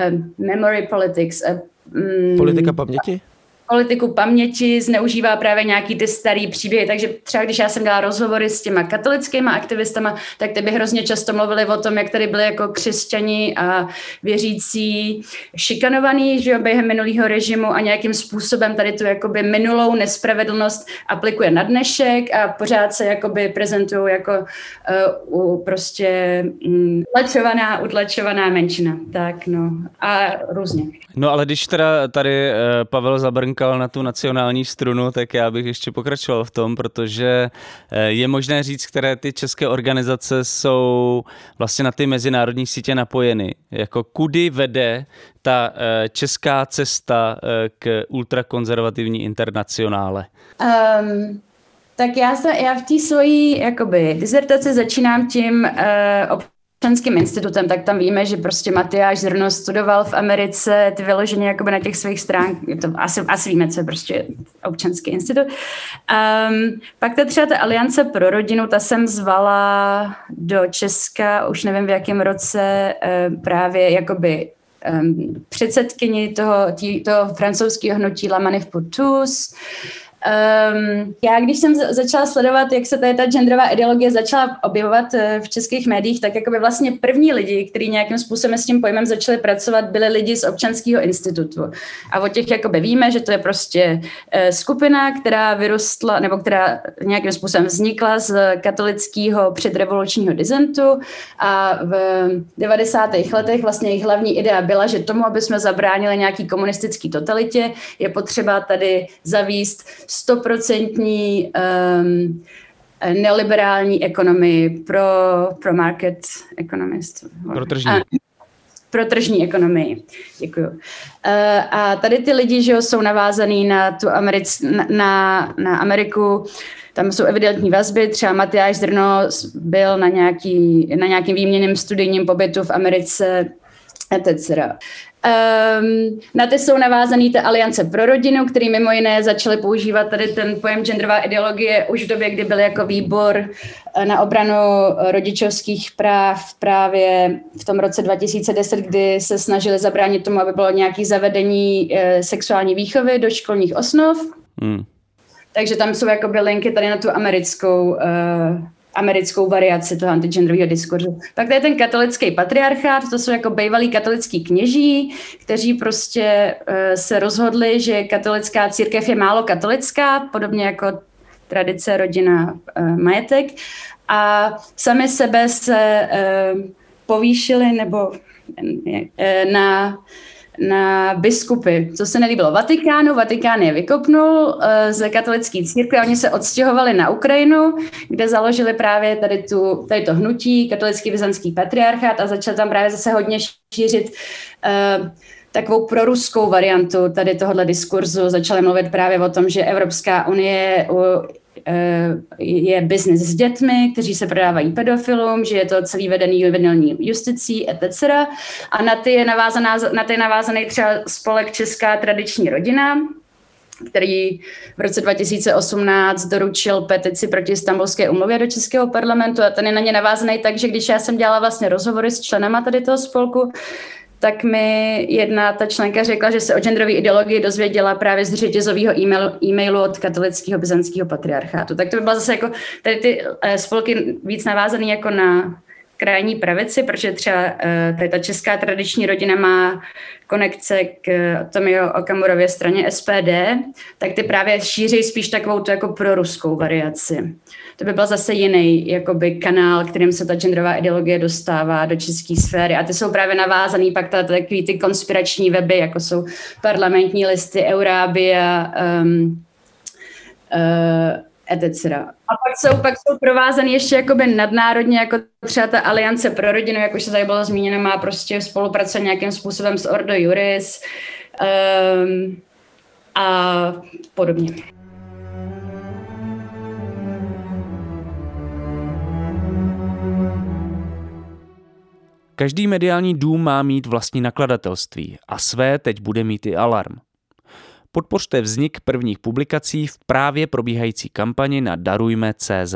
um, memory politics. Um, Politika paměti? Politiku paměti, zneužívá právě nějaký ty starý příběhy. Takže třeba když já jsem dělala rozhovory s těma katolickými aktivistama, tak ty by hrozně často mluvili o tom, jak tady byli jako křesťani a věřící šikanovaný že jo, během minulého režimu a nějakým způsobem tady tu jakoby minulou nespravedlnost aplikuje na dnešek a pořád se jakoby prezentují jako uh, prostě um, utlačovaná, utlačovaná menšina. Tak no a různě. No ale když teda tady uh, Pavel Zabrn zabrnkal na tu nacionální strunu, tak já bych ještě pokračoval v tom, protože eh, je možné říct, které ty české organizace jsou vlastně na ty mezinárodní sítě napojeny. Jako kudy vede ta eh, česká cesta eh, k ultrakonzervativní internacionále? Um, tak já, se, já v té svojí jakoby, dizertaci začínám tím uh, občanským institutem, tak tam víme, že prostě Matyáš Zrno studoval v Americe, ty vyloženě jakoby na těch svých stránkách, to asi, asi víme, co je prostě občanský institut. Um, pak to třeba ta Aliance pro rodinu, ta jsem zvala do Česka, už nevím v jakém roce, uh, právě jakoby um, předsedkyni toho, tý, toho francouzského hnutí La Manif pour Um, já, když jsem začala sledovat, jak se tady ta genderová ideologie začala objevovat uh, v českých médiích, tak jako by vlastně první lidi, kteří nějakým způsobem s tím pojmem začali pracovat, byli lidi z občanského institutu. A o těch jakoby víme, že to je prostě uh, skupina, která vyrostla, nebo která nějakým způsobem vznikla z katolického předrevolučního dizentu a v 90. letech vlastně jejich hlavní idea byla, že tomu, aby jsme zabránili nějaký komunistický totalitě, je potřeba tady zavíst stoprocentní um, neoliberální ekonomii pro, pro market economist. Pro tržní. A, pro tržní ekonomii. Děkuju. Uh, a tady ty lidi, že jo, jsou navázaný na tu Americ, na, na, na Ameriku, tam jsou evidentní vazby, třeba Matyáš Zrno byl na, nějaký, na nějakým výměným studijním pobytu v Americe, etc. Um, na ty jsou navázané ty aliance pro rodinu, který mimo jiné začaly používat tady ten pojem genderová ideologie už v době, kdy byl jako výbor eh, na obranu rodičovských práv právě v tom roce 2010, kdy se snažili zabránit tomu, aby bylo nějaké zavedení e, sexuální výchovy do školních osnov. Hmm. Takže tam jsou jakoby linky tady na tu americkou e, americkou variaci toho antigenderového diskurzu. Pak je ten katolický patriarchát, to jsou jako bývalí katolický kněží, kteří prostě uh, se rozhodli, že katolická církev je málo katolická, podobně jako tradice, rodina, uh, majetek a sami sebe se uh, povýšili nebo na na biskupy, co se nelíbilo Vatikánu. Vatikán je vykopnul uh, ze katolické církve. Oni se odstěhovali na Ukrajinu, kde založili právě tady, tu, tady to hnutí, katolický byzantský patriarchát a začali tam právě zase hodně šířit uh, takovou proruskou variantu tady tohohle diskurzu. Začali mluvit právě o tom, že Evropská unie Eh, je biznis s dětmi, kteří se prodávají pedofilům, že je to celý vedený juvenilní justicí, etc. A na ty je, navázaná, na ty je navázaný třeba spolek Česká tradiční rodina, který v roce 2018 doručil petici proti Istanbulské umluvě do Českého parlamentu a ten je na ně navázaný tak, že když já jsem dělala vlastně rozhovory s členama tady toho spolku, tak mi jedna ta členka řekla, že se o genderové ideologii dozvěděla právě z řetězového e-mailu, e-mailu od katolického byzantského patriarchátu. Tak to by bylo zase jako tady ty eh, spolky víc navázané jako na krajní pravici, protože třeba uh, tady ta česká tradiční rodina má konekce k Tomio Okamurově straně SPD, tak ty právě šíří spíš takovou tu jako proruskou variaci. To by byl zase jiný jakoby kanál, kterým se ta genderová ideologie dostává do české sféry. A ty jsou právě navázaný pak ta, takový ty konspirační weby, jako jsou parlamentní listy Eurábia, um, uh, etc. A pak jsou, pak jsou provázaný ještě jakoby nadnárodně, jako třeba ta Aliance pro rodinu, jak už se tady bylo zmíněno, má prostě spolupracovat nějakým způsobem s Ordo Juris um, a podobně. Každý mediální dům má mít vlastní nakladatelství a své teď bude mít i Alarm. Podpořte vznik prvních publikací v právě probíhající kampani na darujme.cz.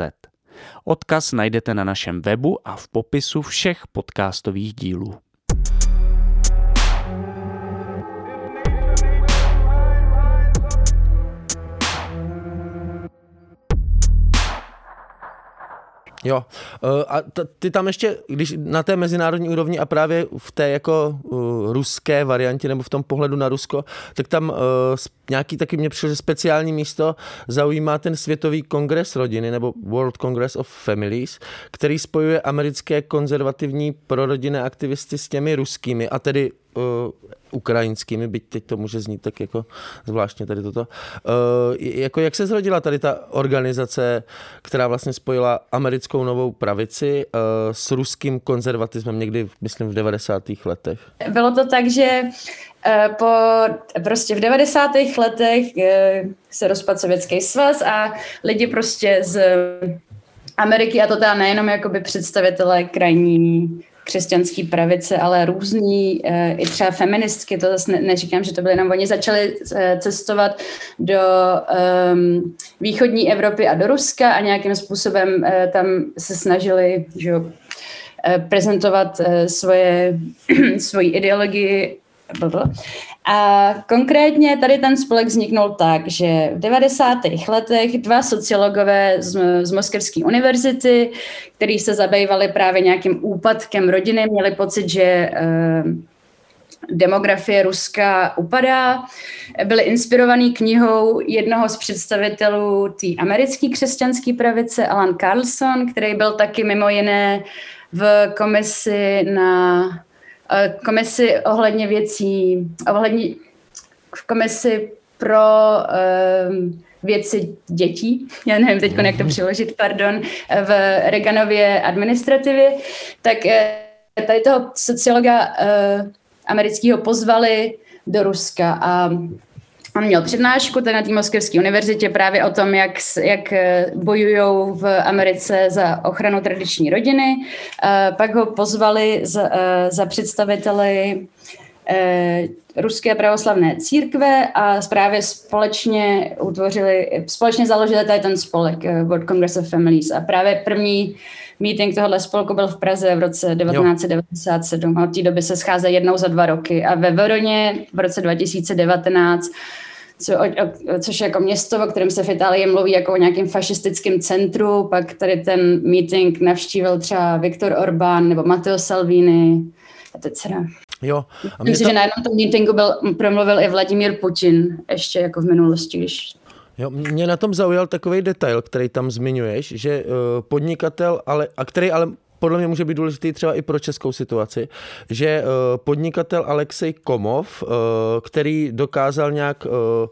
Odkaz najdete na našem webu a v popisu všech podcastových dílů. Jo, eh, a ty tam ještě, když na té mezinárodní úrovni a právě v té jako uh, ruské variantě nebo v tom pohledu na Rusko, tak tam uh, nějaký taky mě přišlo, že speciální místo zaujímá ten Světový kongres rodiny nebo World Congress of Families, který spojuje americké konzervativní prorodinné aktivisty s těmi ruskými a tedy ukrajinskými, byť teď to může znít tak jako zvláštně tady toto. Uh, jako jak se zrodila tady ta organizace, která vlastně spojila americkou novou pravici uh, s ruským konzervatismem někdy, myslím, v 90. letech? Bylo to tak, že po, prostě v 90. letech se rozpadl Sovětský svaz a lidi prostě z Ameriky, a to teda nejenom jakoby představitelé krajní křesťanské pravice, ale různý, eh, i třeba feministky, to zase neříkám, že to byly jenom oni, začali eh, cestovat do um, východní Evropy a do Ruska a nějakým způsobem uh, tam se snažili že, prezentovat svoje, svoji ideologii a konkrétně tady ten spolek vzniknul tak, že v 90. letech dva sociologové z, z Moskevské univerzity, kteří se zabývali právě nějakým úpadkem rodiny, měli pocit, že eh, demografie Ruska upadá. Byli inspirovaní knihou jednoho z představitelů té americké křesťanské pravice, Alan Carlson, který byl taky mimo jiné v komisi na komisi ohledně věcí, ohledně komisi pro um, věci dětí, já nevím teď, jak to přeložit, pardon, v Reaganově administrativě, tak eh, tady toho sociologa uh, amerického pozvali do Ruska a On měl přednášku ten na té Moskevské univerzitě právě o tom, jak, jak eh, bojují v Americe za ochranu tradiční rodiny. Uh, pak ho pozvali za, uh, za představiteli ruské pravoslavné církve a právě společně utvořili, společně založili tady ten spolek World Congress of Families a právě první meeting tohohle spolku byl v Praze v roce 1997 a od té doby se scházejí jednou za dva roky a ve Veroně v roce 2019 co, o, o, což je jako město, o kterém se v Itálii mluví jako o nějakém fašistickém centru, pak tady ten meeting navštívil třeba Viktor Orbán nebo Matteo Salvini, etc. Jo. A Myslím to... že na jednom tom meetingu byl, promluvil i Vladimír Putin, ještě jako v minulosti, když Jo, mě na tom zaujal takový detail, který tam zmiňuješ, že uh, podnikatel, ale, a který ale podle mě může být důležitý třeba i pro českou situaci, že eh, podnikatel Alexej Komov, eh, který dokázal nějak eh,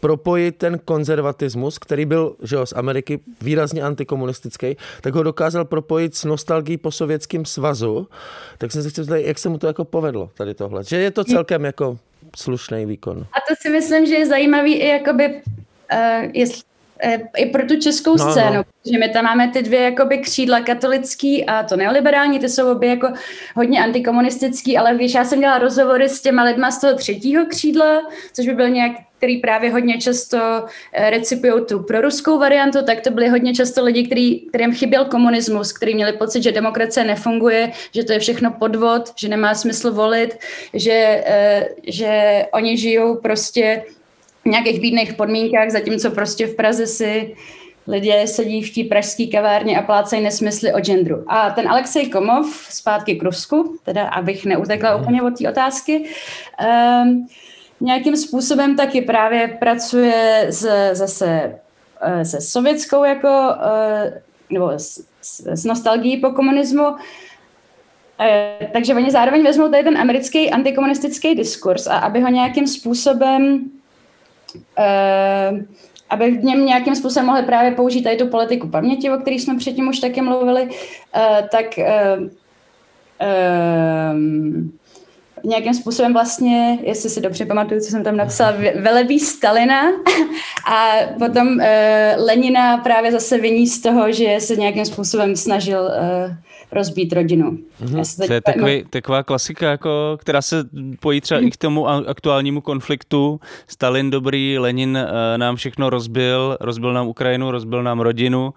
propojit ten konzervatismus, který byl že jo, z Ameriky výrazně antikomunistický, tak ho dokázal propojit s nostalgií po sovětským svazu. Tak jsem se chtěl zeptat, jak se mu to jako povedlo, tady tohle. Že je to celkem jako slušný výkon. A to si myslím, že je zajímavý i jakoby, uh, jestli Eh, i pro tu českou no, scénu, no. že my tam máme ty dvě jakoby křídla katolický a to neoliberální, ty jsou obě jako hodně antikomunistický, ale když já jsem dělala rozhovory s těma lidma z toho třetího křídla, což by byl nějak který právě hodně často eh, recipují tu proruskou variantu, tak to byly hodně často lidi, který, kterým chyběl komunismus, kteří měli pocit, že demokracie nefunguje, že to je všechno podvod, že nemá smysl volit, že, že oni žijou prostě nějakých bídných podmínkách, zatímco prostě v Praze si lidé sedí v té pražské kavárně a plácají nesmysly o genderu. A ten Alexej Komov, zpátky k Rusku, teda abych neutekla Mhm. úplně od té otázky, um, nějakým způsobem taky právě pracuje z, zase uh, se sovětskou jako, uh, nebo s, s, nostalgií po komunismu, Uh, takže oni zároveň vezmou tady ten americký antikomunistický diskurs a aby ho nějakým způsobem aby v něm nějakým způsobem mohli právě použít tady tu politiku paměti, o které jsme předtím už taky mluvili, uh, tak uh, um, nějakým způsobem vlastně, jestli si dobře pamatuju, co jsem tam napsala, velebí Stalina. A potom uh, Lenina právě zase viní z toho, že se nějakým způsobem snažil uh, rozbít rodinu. Mm-hmm. To je takový, taková klasika, jako, která se pojí třeba mm. i k tomu aktuálnímu konfliktu. Stalin dobrý, Lenin uh, nám všechno rozbil, rozbil nám Ukrajinu, rozbil nám rodinu.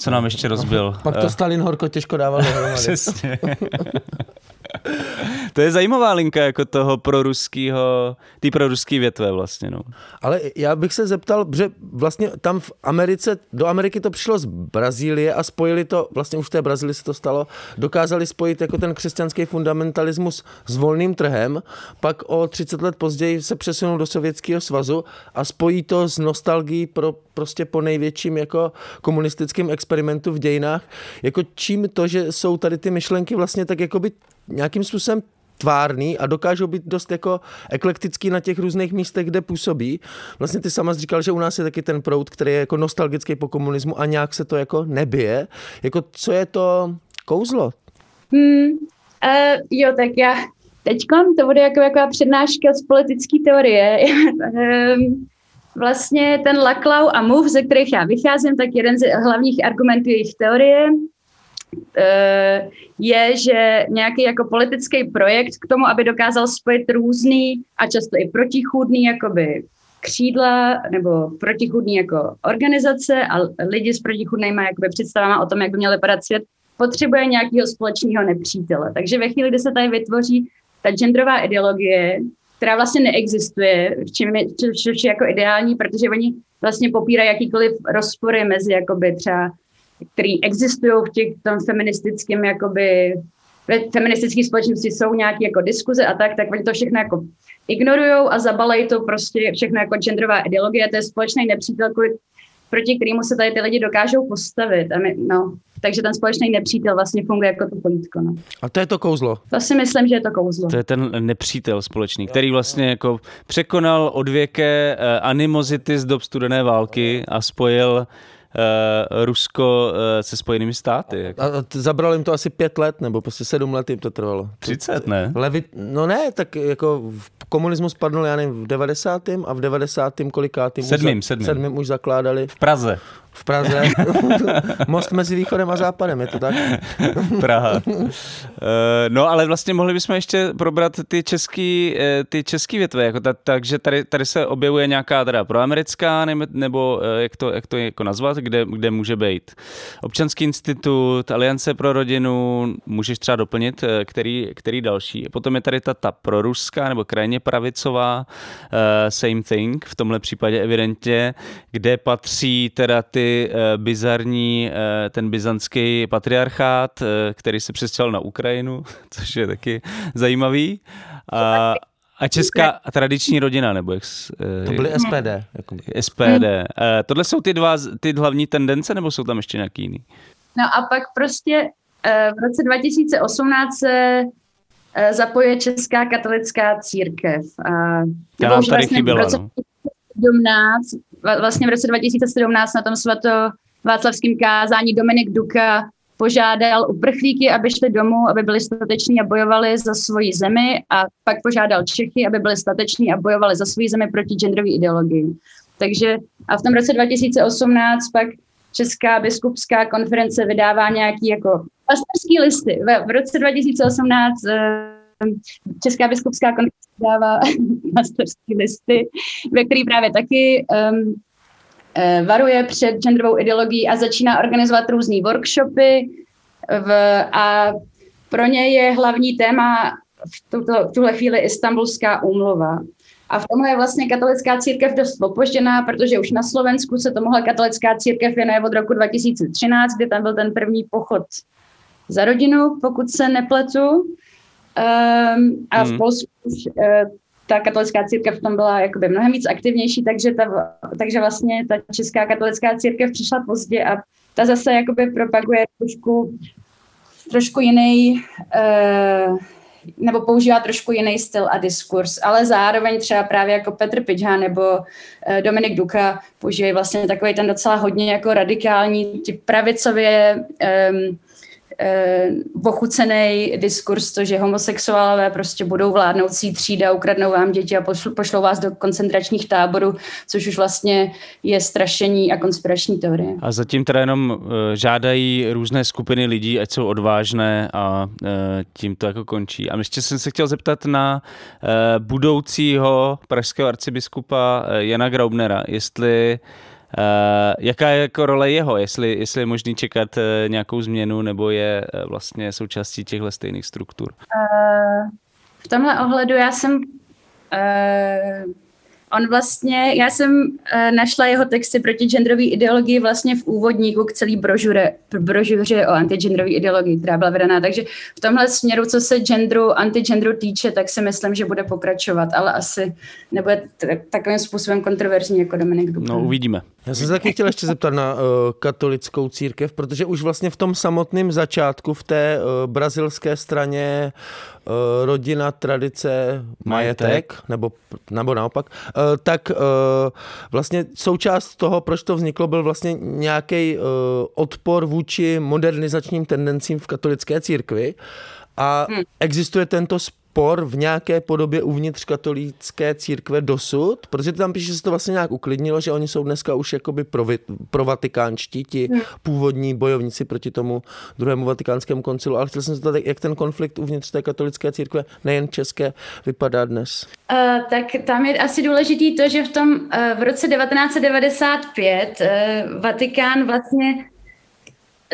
Co nám ještě rozbil? Pak to Stalin horko těžko dával dohromady. Přesně. to je zajímavá linka jako toho proruského, ty proruský větve vlastně. No. Ale já bych se zeptal, že vlastně tam v Americe, do Ameriky to přišlo z Brazílie a spojili to, vlastně už v té Brazílii se to stalo, dokázali spojit jako ten křesťanský fundamentalismus s volným trhem, pak o 30 let později se přesunul do Sovětského svazu a spojí to s nostalgií pro prostě po největším jako komunistickém experimentu v dějinách. Jako čím to, že jsou tady ty myšlenky vlastně tak jako by nějakým způsobem tvárný a dokážou být dost jako eklektický na těch různých místech, kde působí. Vlastně ty sama říkal, že u nás je taky ten proud, který je jako nostalgický po komunismu a nějak se to jako nebije. Jako co je to kouzlo? Hmm, uh, jo, tak já teďkon to bude jako taková přednáška z politické teorie. vlastně ten Laklau a Move, ze kterých já vycházím, tak jeden z hlavních argumentů jejich teorie je, že nějaký jako politický projekt k tomu, aby dokázal spojit různý a často i protichůdný jakoby křídla nebo protichůdný jako organizace a lidi s protichůdnýma jakoby představama o tom, jak by měl vypadat svět, potřebuje nějakého společného nepřítele. Takže ve chvíli, kdy se tady vytvoří ta genderová ideologie, která vlastně neexistuje, čím je, což je jako ideální, protože oni vlastně popírají jakýkoliv rozpory mezi jakoby třeba který existují v těch tom feministickém, jakoby, ve feministické společnosti jsou nějaké jako diskuze a tak, tak oni to všechno jako ignorujou a zabalají to prostě všechno jako genderová ideologie, to je společný nepřítel, proti kterému se tady ty lidi dokážou postavit. A my, no, takže ten společný nepřítel vlastně funguje jako to pojítko. No. A to je to kouzlo. To si myslím, že je to kouzlo. To je ten nepřítel společný, který vlastně jako překonal odvěké animozity z dob studené války a spojil Uh, Rusko uh, se spojenými státy. Jako. A, a zabralo jim to asi pět let, nebo prostě sedm let jim to trvalo. 30, ne? Levit, no ne, tak jako komunismus padnul, já nevím, v 90. a v 90. kolikátým? Sedmým, už, sedmým. sedmým už zakládali. V Praze. V Praze. Most mezi východem a západem, je to tak? Praha. Uh, no ale vlastně mohli bychom ještě probrat ty český, ty český větve, jako ta, takže tady, tady se objevuje nějaká teda proamerická, nebo, nebo jak, to, jak to jako nazvat, kde, kde může být občanský institut, aliance pro rodinu, můžeš třeba doplnit, který, který další. Potom je tady ta, ta proruská nebo krajně pravicová same thing, v tomhle případě evidentně, kde patří teda ty Eh, bizarní, eh, ten byzantský patriarchát, eh, který se přestěhoval na Ukrajinu, což je taky zajímavý. A, a česká tradiční rodina, nebo jak... To byly SPD. SPD. Tohle jsou ty dva, ty hlavní tendence, nebo jsou tam ještě nějaký jiný? No a pak prostě v roce 2018 se zapoje Česká katolická církev. A, Já nám tady vlastně chyběla, v roce no. 2017 vlastně v roce 2017 na tom svato Václavském kázání Dominik Duka požádal uprchlíky, aby šli domů, aby byli stateční a bojovali za svoji zemi a pak požádal Čechy, aby byli stateční a bojovali za svoji zemi proti genderové ideologii. Takže a v tom roce 2018 pak Česká biskupská konference vydává nějaký jako pastorský listy. V, v roce 2018 Česká biskupská konference dává pastorské listy, ve který právě taky um, varuje před genderovou ideologií a začíná organizovat různé workshopy v, a pro ně je hlavní téma v, tuto, v tuhle chvíli Istanbulská úmluva. A v tomhle je vlastně katolická církev dost opožděná, protože už na Slovensku se tomuhle katolická církev věnuje od roku 2013, kdy tam byl ten první pochod za rodinu, pokud se nepletu. Um, a v hmm. Polsku už uh, ta katolická církev v tom byla jakoby mnohem víc aktivnější, takže, ta, takže vlastně ta česká katolická církev přišla pozdě a ta zase jakoby propaguje trošku, trošku jiný, uh, nebo používá trošku jiný styl a diskurs, ale zároveň třeba právě jako Petr Pidža nebo uh, Dominik Duka používají vlastně takový ten docela hodně jako radikální, pravicově um, eh, ochucený diskurs, to, že homosexuálové prostě budou vládnoucí třída, ukradnou vám děti a pošlou vás do koncentračních táborů, což už vlastně je strašení a konspirační teorie. A zatím teda jenom eh, žádají různé skupiny lidí, ať jsou odvážné a eh, tím to jako končí. A ještě jsem se chtěl zeptat na eh, budoucího pražského arcibiskupa eh, Jana Graubnera, jestli Uh, jaká je jako role jeho, jestli, jestli je možný čekat uh, nějakou změnu, nebo je uh, vlastně součástí těchto stejných struktur? V tomhle ohledu já jsem On vlastně, já jsem našla jeho texty proti genderové ideologii vlastně v úvodníku k celý brožure, brožuře o antigenderové ideologii, která byla vydaná. Takže v tomhle směru, co se genderu, antigenderu týče, tak si myslím, že bude pokračovat, ale asi nebude takovým způsobem kontroverzní jako Dominik Duka. No, uvidíme. Já jsem se taky chtěl ještě zeptat na uh, katolickou církev, protože už vlastně v tom samotném začátku v té uh, brazilské straně uh, rodina, tradice, majetek, majetek nebo, nebo naopak, uh, tak uh, vlastně součást toho, proč to vzniklo, byl vlastně nějaký uh, odpor vůči modernizačním tendencím v katolické církvi. A hmm. existuje tento spor v nějaké podobě uvnitř katolické církve dosud? Protože tam píše, že se to vlastně nějak uklidnilo, že oni jsou dneska už jakoby pro, pro vatikánští, ti hmm. původní bojovníci proti tomu druhému vatikánskému koncilu. Ale chtěl jsem se zeptat, jak ten konflikt uvnitř té katolické církve, nejen české, vypadá dnes? Uh, tak tam je asi důležitý to, že v tom uh, v roce 1995 uh, Vatikán vlastně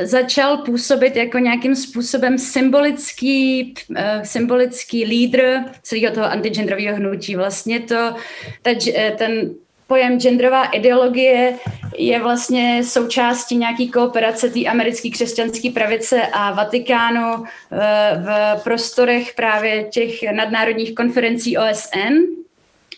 začal působit jako nějakým způsobem symbolický, uh, symbolický lídr celého toho antigenderového hnutí. Vlastně to, ta, eh, ten pojem genderová ideologie je vlastně součástí nějaký kooperace té americké křesťanské pravice a Vatikánu uh, v prostorech právě těch nadnárodních konferencí OSN,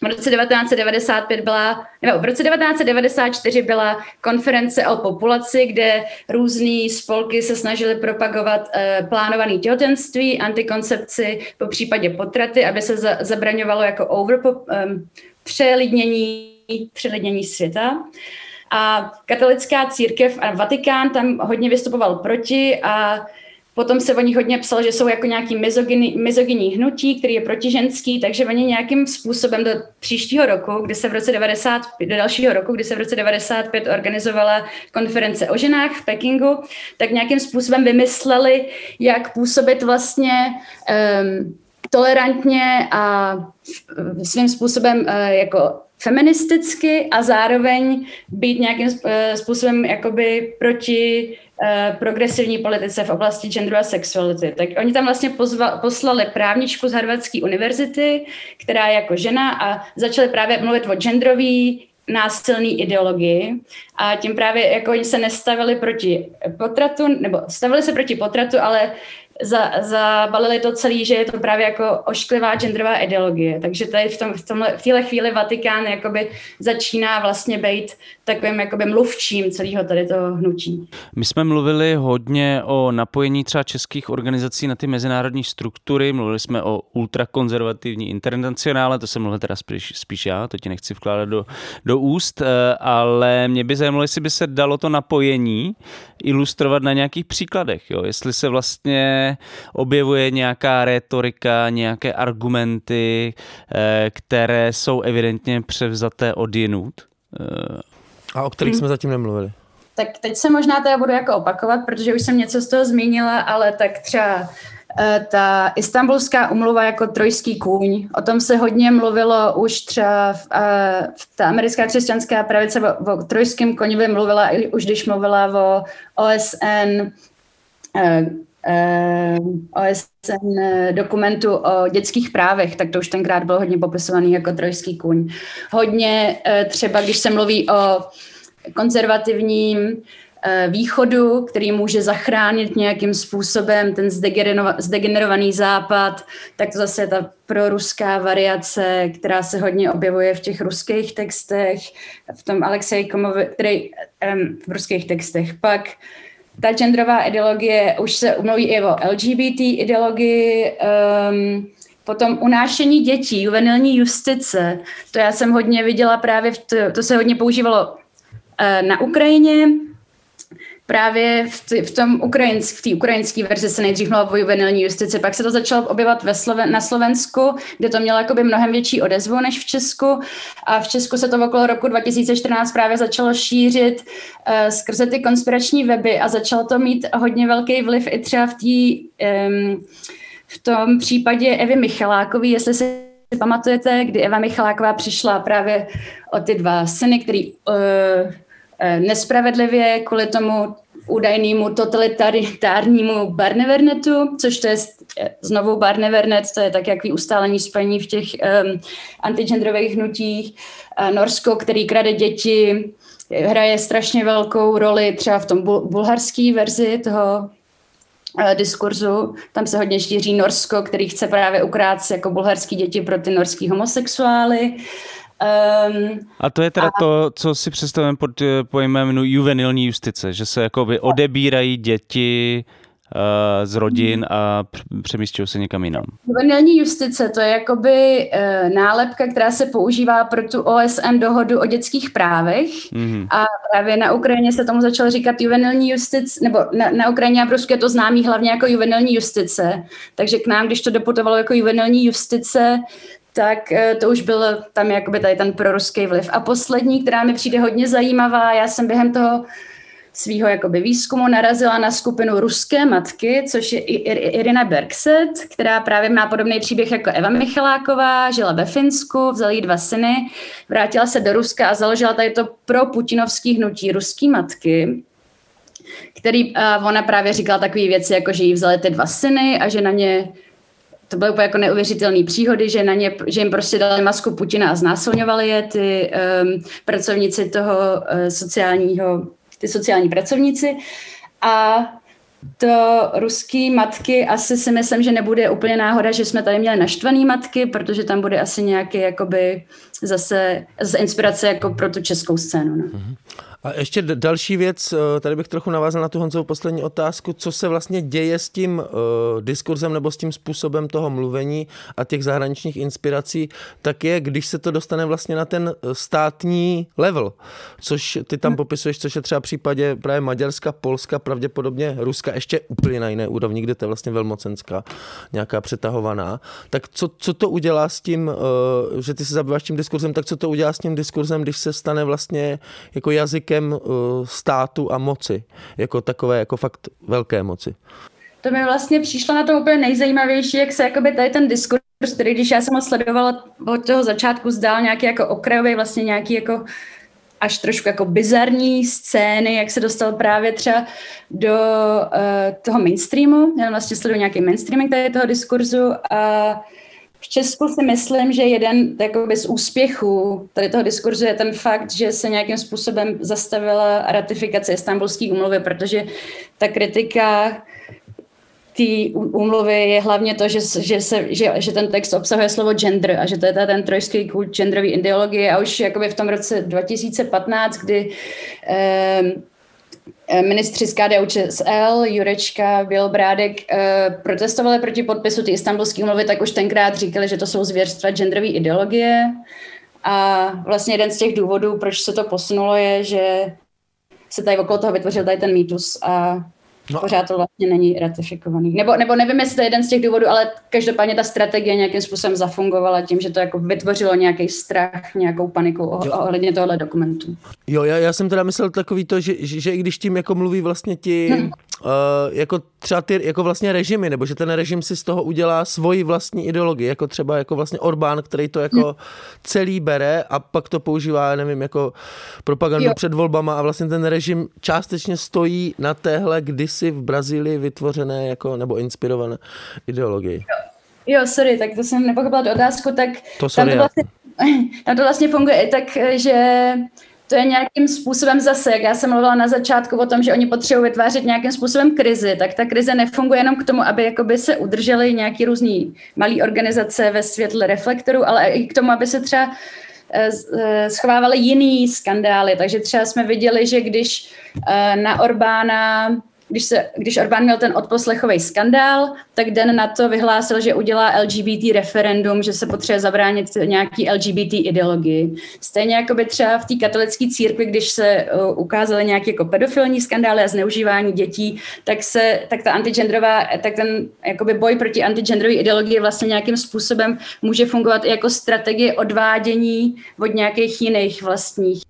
v roce 1995 byla, nebo v roce 1994 byla konference o populaci, kde různé spolky se snažily propagovat uh, plánované těhotenství, antikoncepci, po případě potraty, aby se za, zabraňovalo jako over, um, přelidnění, přelidnění světa. A katolická církev a Vatikán tam hodně vystupoval proti a Potom se o nich hodně psalo, že jsou jako nějaký mizogyní hnutí, který je protiženský, takže oni nějakým způsobem do příštího roku, kdy se v roce 90, do dalšího roku, kdy se v roce 95 organizovala konference o ženách v Pekingu, tak nějakým způsobem vymysleli, jak působit vlastně um, tolerantně a svým způsobem uh, jako feministicky a zároveň být nějakým eh, způsobem jakoby proti uh, progresivní politice v oblasti genderu a sexuality. Tak oni tam vlastně pozva, poslali právničku z Harvardské univerzity, která je jako žena a začali právě mluvit o genderový násilný ideologii a tím právě jako oni se nestavili proti potratu, nebo stavili se proti potratu, ale za, zabalili to celý, že je to právě jako ošklivá genderová ideologie. Takže tady v, tom, v, tomhle, v téhle chvíli Vatikán jakoby začíná vlastně být takovým jakoby mluvčím celého tady toho hnutí. My jsme mluvili hodně o napojení třeba českých organizací na ty mezinárodní struktury, mluvili jsme o ultrakonzervativní internacionále, to jsem mluvil teda spíš, spíš já, to ti nechci vkládat do, do úst, eh, ale mě by zajímalo, jestli by se dalo to napojení ilustrovat na nějakých příkladech, jo? jestli se vlastně objevuje nějaká retorika, nějaké argumenty, eh, které jsou evidentně převzaté od jinut. A o kterých hmm. jsme zatím nemluvili? Tak teď se možná teda budu jako opakovat, protože už jsem něco z toho zmínila, ale tak třeba Eh, ta istambulská umluva jako trojský kůň, o tom se hodně mluvilo už třeba v, eh, v ta americká křesťanská pravice o, o trojském koni by mluvila, už když mluvila o OSN, eh, OSN dokumentu o dětských právech, tak to už tenkrát bylo hodně popisovaný jako trojský kůň. Hodně eh, třeba, když se mluví o konzervativním Eh, východu, který může zachránit nějakým způsobem ten zdegenerovaný západ, tak to zase je ta proruská variace, která se hodně objevuje v těch ruských textech, v tom Alexej Komovi, který um, v ruských textech. Pak ta genderová ideologie, už se mluví i o LGBT ideologii, um, Potom unášení dětí, juvenilní justice, to já jsem hodně viděla právě, v to, to se hodně používalo uh, na Ukrajině, právě v, v tom ukrajinsk, v té ukrajinské verzi se nejdřív mluvilo o juvenilní justici, pak se to začalo objevovat ve Sloven- na Slovensku, kde to mělo jakoby mnohem větší odezvu než v Česku. A v Česku se to okolo roku 2014 právě začalo šířit uh, skrze ty konspirační weby a začalo to mít hodně velký vliv i třeba v té um, v tom případě Evy Michalákové, jestli si pamatujete, kdy Eva Michaláková přišla právě o ty dva syny, který uh, nespravedlivě kvůli tomu údajnému totalitárnímu Barnevernetu, což to je eh, znovu Barnevernet, to je tak jaký ustálení spojení v těch um, antigendrových hnutích. Uh, Norsko, který krade děti, hraje strašně velkou roli třeba v tom bul- bulharské verzi toho uh, diskurzu. Tam se hodně šíří Norsko, který chce právě ukrát jako bulharský děti pro ty norský homosexuály. Uh, Um, a to je teda a... to, co si představujeme pod eh, pojmem juvenilní justice, že se jakoby odebírají děti uh, z rodin a přemístějí se někam jinam. Juvenilní justice to je jakoby uh, nálepka, která se používá pro tu OSN dohodu o dětských právech mm-hmm. a právě na Ukrajině se tomu začalo říkat juvenilní justice, nebo na, na Ukrajině a v Rusku je to známý hlavně jako juvenilní justice, takže k nám, když to doputovalo jako juvenilní justice, tak eh, to už byl tam jakoby tady ten proruský vliv. A poslední, která mi přijde hodně zajímavá, já jsem během toho svého jakoby výzkumu narazila na skupinu Ruské matky, což je Irina Bergset, která právě má podobný příběh jako Eva Michaláková, žila ve Finsku, vzala jí dva syny, vrátila se do Ruska a založila tady to pro putinovský hnutí Ruský matky, který uh, ona právě říkala takové věci, jako že jí vzali ty dva syny a že na ně to byly úplně jako neuvěřitelné příhody, že, na ně, že jim prostě dali masku Putina a znásilňovali je ty um, pracovníci toho uh, sociálního, ty sociální pracovníci. A to ruský matky asi si myslím, že nebude úplně náhoda, že jsme tady měli naštvaný matky, protože tam bude asi nějaký jakoby zase, zase inspirace jako pro tu českou scénu. No. Mm-hmm. A ještě další věc, eh, tady bych trochu navázal na tu Honzovou poslední otázku, co se vlastně děje s tím uh, diskurzem nebo s tím způsobem toho mluvení a těch zahraničních inspirací, tak je, když se to dostane vlastně na ten eh, státní level, což ty tam popisuješ, což je třeba v případě právě Maďarska, Polska, pravděpodobně Ruska, ještě úplně na jiné úrovni, kde to je vlastně velmocenská, nějaká přetahovaná. Tak co, co to udělá s tím, uh, že ty se zabýváš tím diskurzem, tak co to udělá s tím diskurzem, když se stane vlastně jako jazykem uh, státu a moci, jako takové, jako fakt velké moci. To mi vlastně přišlo na to úplně nejzajímavější, jak se jakoby tady ten diskurs, který když já jsem ho sledovala od toho začátku, zdál nějaký jako okrajový, vlastně nějaký jako až trošku jako bizarní scény, jak se dostal právě třeba do uh, toho mainstreamu. Já vlastně sleduju nějaký mainstreaming tady toho diskurzu a v Česku si myslím, že jeden z úspěchů tady toho diskurzu je ten fakt, že se nějakým způsobem zastavila ratifikace Istanbulské úmluvy, protože ta kritika té úmluvy je hlavně to, že, že, se, že, že ten text obsahuje slovo gender a že to je ten trojský kult genderové ideologie. A už jakoby v tom roce 2015, kdy Eh, ministři z KDU ČSL, Jurečka, Bělobrádek eh, protestovali proti podpisu ty istambulské umluvy, tak už tenkrát říkali, že to jsou zvěrstva genderové ideologie. A vlastně jeden z těch důvodů, proč se to posunulo, je, že se tady okolo toho vytvořil tady ten mýtus a No. Pořád to vlastně není ratifikovaný. Nebo, nebo nevím, jestli to je jeden z těch důvodů, ale každopádně ta strategie nějakým způsobem zafungovala tím, že to jako vytvořilo nějaký strach, nějakou paniku ohledně tohohle dokumentu. Jo, já, já jsem teda myslel takový to, že, že, že i když tím jako mluví vlastně ti, hmm. Uh, jako třeba ty jako vlastně režimy, nebo že ten režim si z toho udělá svoji vlastní ideologii, jako třeba jako vlastně Orbán, který to jako hmm. celý bere a pak to používá, nevím, jako propagandu jo. před volbama a vlastně ten režim částečně stojí na téhle kdysi v Brazílii vytvořené jako, nebo inspirované ideologii. Jo. Jo, sorry, tak to jsem nepochopila tu otázku, tak to sorry, tam, to vlastně, tam to vlastně funguje i tak, že to je nějakým způsobem zase, jak já jsem mluvila na začátku o tom, že oni potřebují vytvářet nějakým způsobem krizi, tak ta krize nefunguje jenom k tomu, aby jakoby se udržely nějaký různý malý organizace ve světle reflektorů, ale i k tomu, aby se třeba eh, eh, schovávaly jiný skandály. Takže třeba jsme viděli, že když eh, na Orbána když, se, když Orbán měl ten odposlechový skandál, tak den na to vyhlásil, že udělá LGBT referendum, že se potřebuje zabránit nějaký LGBT ideologii. Stejně jako by třeba v té katolické církvi, když se uh, ukázaly nějaké jako pedofilní skandály a zneužívání dětí, tak, se, tak ta antigendrová, tak ten jakoby boj proti antigendrové ideologii vlastně nějakým způsobem může fungovat i jako strategie odvádění od nějakých jiných vlastních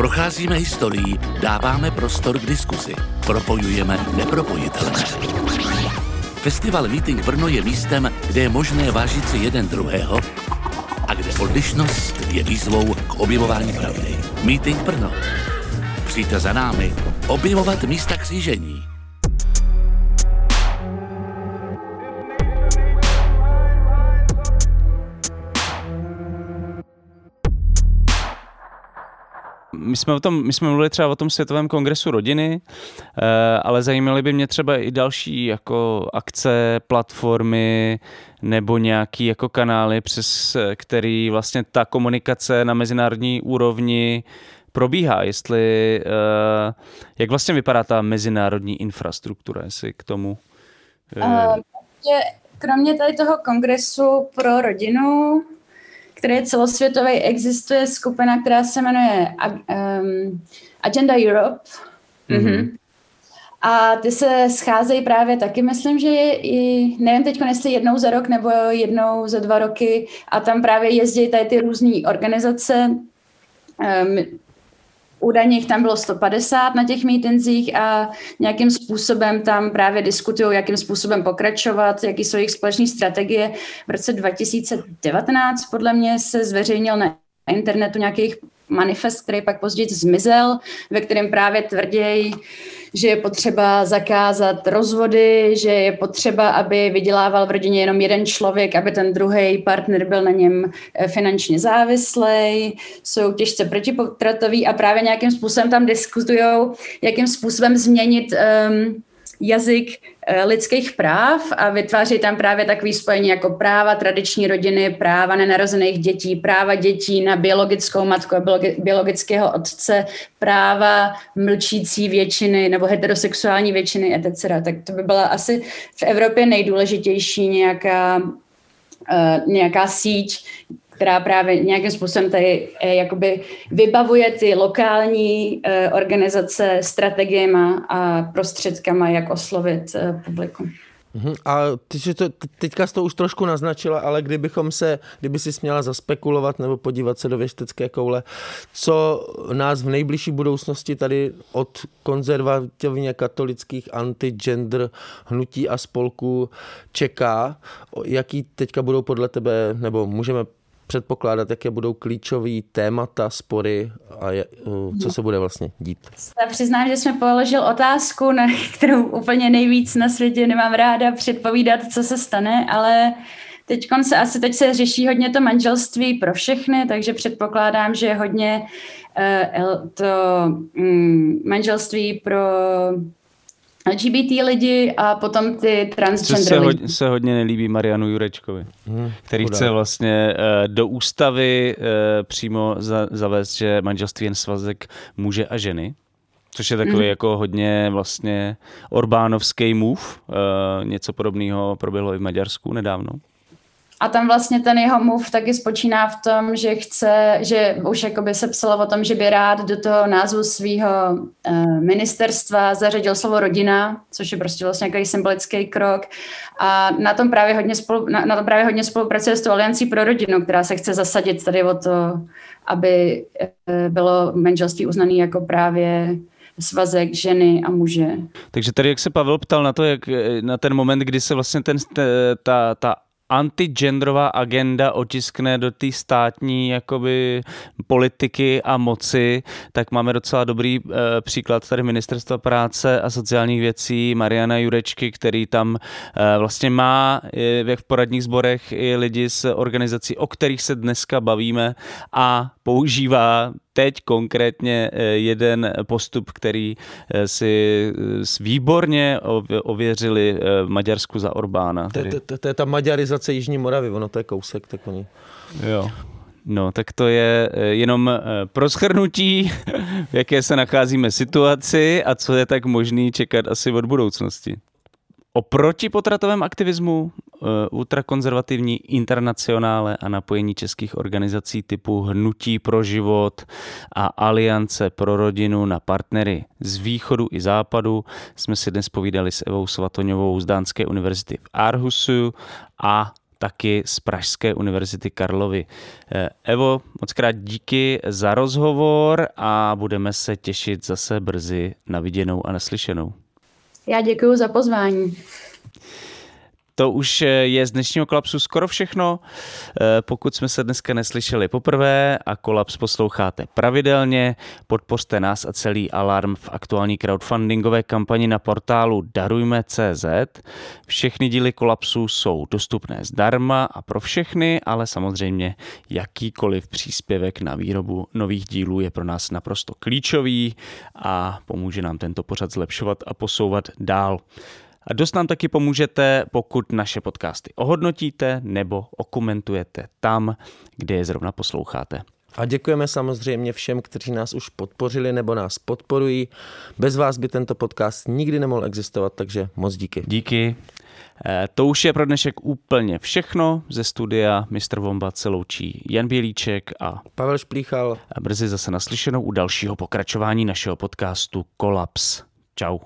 Procházíme historií, dáváme prostor k diskuzi. Propojujeme nepropojitelné. Festival Meeting Brno je místem, kde je možné vážit si jeden druhého a kde odlišnost je výzvou k objevování pravdy. Meeting Brno. Přijďte za námi objevovat místa křížení. My jsme, o tom, my jsme mluvili třeba o tom Světovém kongresu rodiny, eh, ale zajímaly by mě třeba i další jako akce, platformy nebo nějaký jako kanály, přes který vlastně ta komunikace na mezinárodní úrovni probíhá, jestli, eh, jak vlastně vypadá ta mezinárodní infrastruktura, jestli k tomu... Uh, kromě tady toho kongresu pro rodinu, který je celosvětový, existuje skupina, která se jmenuje um, Agenda Europe. Mm-hmm. A ty se scházejí právě taky, myslím, že je, i, nevím teď, jestli jednou za rok nebo jednou za dva roky a tam právě jezdí tady ty různé organizace, um, Údajně jich tam bylo 150 na těch mítincích a nějakým způsobem tam právě diskutují, jakým způsobem pokračovat, jaký jsou jejich společné strategie. V roce 2019 podle mě se zveřejnil na internetu nějakých manifest, který pak později zmizel, ve kterém právě tvrději, že je potřeba zakázat rozvody, že je potřeba, aby vydělával v rodině jenom jeden člověk, aby ten druhý partner byl na něm eh, finančně závislý, jsou těžce protipotratový a právě nějakým způsobem tam diskutují, jakým způsobem změnit um, jazyk eh, lidských práv a vytváří tam právě takový spojení jako práva tradiční rodiny, práva nenarozených dětí, práva dětí na biologickou matku a biologického otce, práva mlčící většiny nebo heterosexuální většiny, etc. Tak to by byla asi v Evropě nejdůležitější nějaká, uh, nějaká síť, která právě nějakým způsobem tady eh, jakoby vybavuje ty lokální eh, organizace strategiemi a prostředkama, jak oslovit eh, publikum. Mhm. A ty si to, teďka jsi to už trošku naznačila, ale kdybychom se, kdyby si směla zaspekulovat nebo podívat se do věštecké koule, co nás v nejbližší budoucnosti tady od konzervativně katolických anti-gender hnutí a spolků čeká, jaký teďka budou podle tebe, nebo můžeme předpokládat, jaké budou klíčové témata, spory a je, co se bude vlastně dít? Já přiznám, že jsme položil otázku, na kterou úplně nejvíc na světě nemám ráda předpovídat, co se stane, ale teď se asi teď se řeší hodně to manželství pro všechny, takže předpokládám, že hodně uh, to um, manželství pro LGBT lidi a potom ty transgender se, hodně, se hodně nelíbí Marianu Jurečkovi, hmm, který chudá. chce vlastně uh, do ústavy uh, přímo za, zavést, že manželství jen svazek muže a ženy. Což je takový mm. jako hodně vlastně Orbánovský move. Uh, něco podobného proběhlo i v Maďarsku nedávno. A tam vlastně ten jeho move taky spočíná v tom, že chce, že už jakoby se psalo o tom, že by rád do toho názvu svého uh, ministerstva zařadil slovo rodina, což je prostě vlastně nějaký symbolický krok. A na tom právě hodně, spolu, na, na tom právě hodně spolupracuje s tou Aliancí pro rodinu, která se chce zasadit tady o to, aby uh, bylo manželství uznané jako právě svazek ženy a muže. Takže tady, jak se Pavel ptal na to, jak na ten moment, kdy se vlastně ten, ta, ta antigendrová agenda otiskne do té státní jakoby politiky a moci, tak máme docela dobrý e, příklad tady Ministerstva práce a sociálních věcí Mariana Jurečky, který tam e, vlastně má e, v poradních sborech i lidi z organizací, o kterých se dneska bavíme a používá teď konkrétně eh, jeden postup, který eh, si eh, výborně ověřili v Maďarsku za Orbána. To je ta maďarizace Jižní Moravy, ono to je kousek, tak oni... Jo. No, tak to je jenom pro schrnutí, v jaké se nacházíme situaci a co je tak možný čekat asi od budoucnosti. O protipotratovém aktivismu, uh, ultrakonzervativní internacionále a napojení českých organizací typu Hnutí pro život a Aliance pro rodinu na partnery z východu i západu jsme si dnes povídali s Evou Svatoňovou z Dánské univerzity v Aarhusu a taky z Pražské univerzity Karlovy. Eh, Evo, moc krát díky za rozhovor a budeme se těšit zase brzy na viděnou a naslyšenou. Já děkuji za pozvání. To už je z dnešního kolapsu skoro všechno. Eh, pokud jsme se dneska neslyšeli poprvé a kolaps posloucháte pravidelně, podpořte nás a celý alarm v aktuální crowdfundingové kampani na portálu darujme.cz. Všechny díly kolapsu jsou dostupné zdarma a pro všechny, ale samozřejmě jakýkoliv příspěvek na výrobu nových dílů je pro nás naprosto klíčový a pomůže nám tento pořad zlepšovat a posouvat dál. A dost nám taky pomůžete, pokud naše podcasty ohodnotíte nebo okomentujete tam, kde je zrovna posloucháte. A děkujeme samozřejmě všem, kteří nás už podpořili nebo nás podporují. Bez vás by tento podcast nikdy nemohl existovat, takže moc díky. Díky. Eh, to už je pro dnešek úplně všechno. Ze studia Mr. Vomba se loučí Jan Bělíček a Pavel Šplíchal. A brzy zase naslyšenou u dalšího pokračování našeho podcastu Kolaps. Ciao.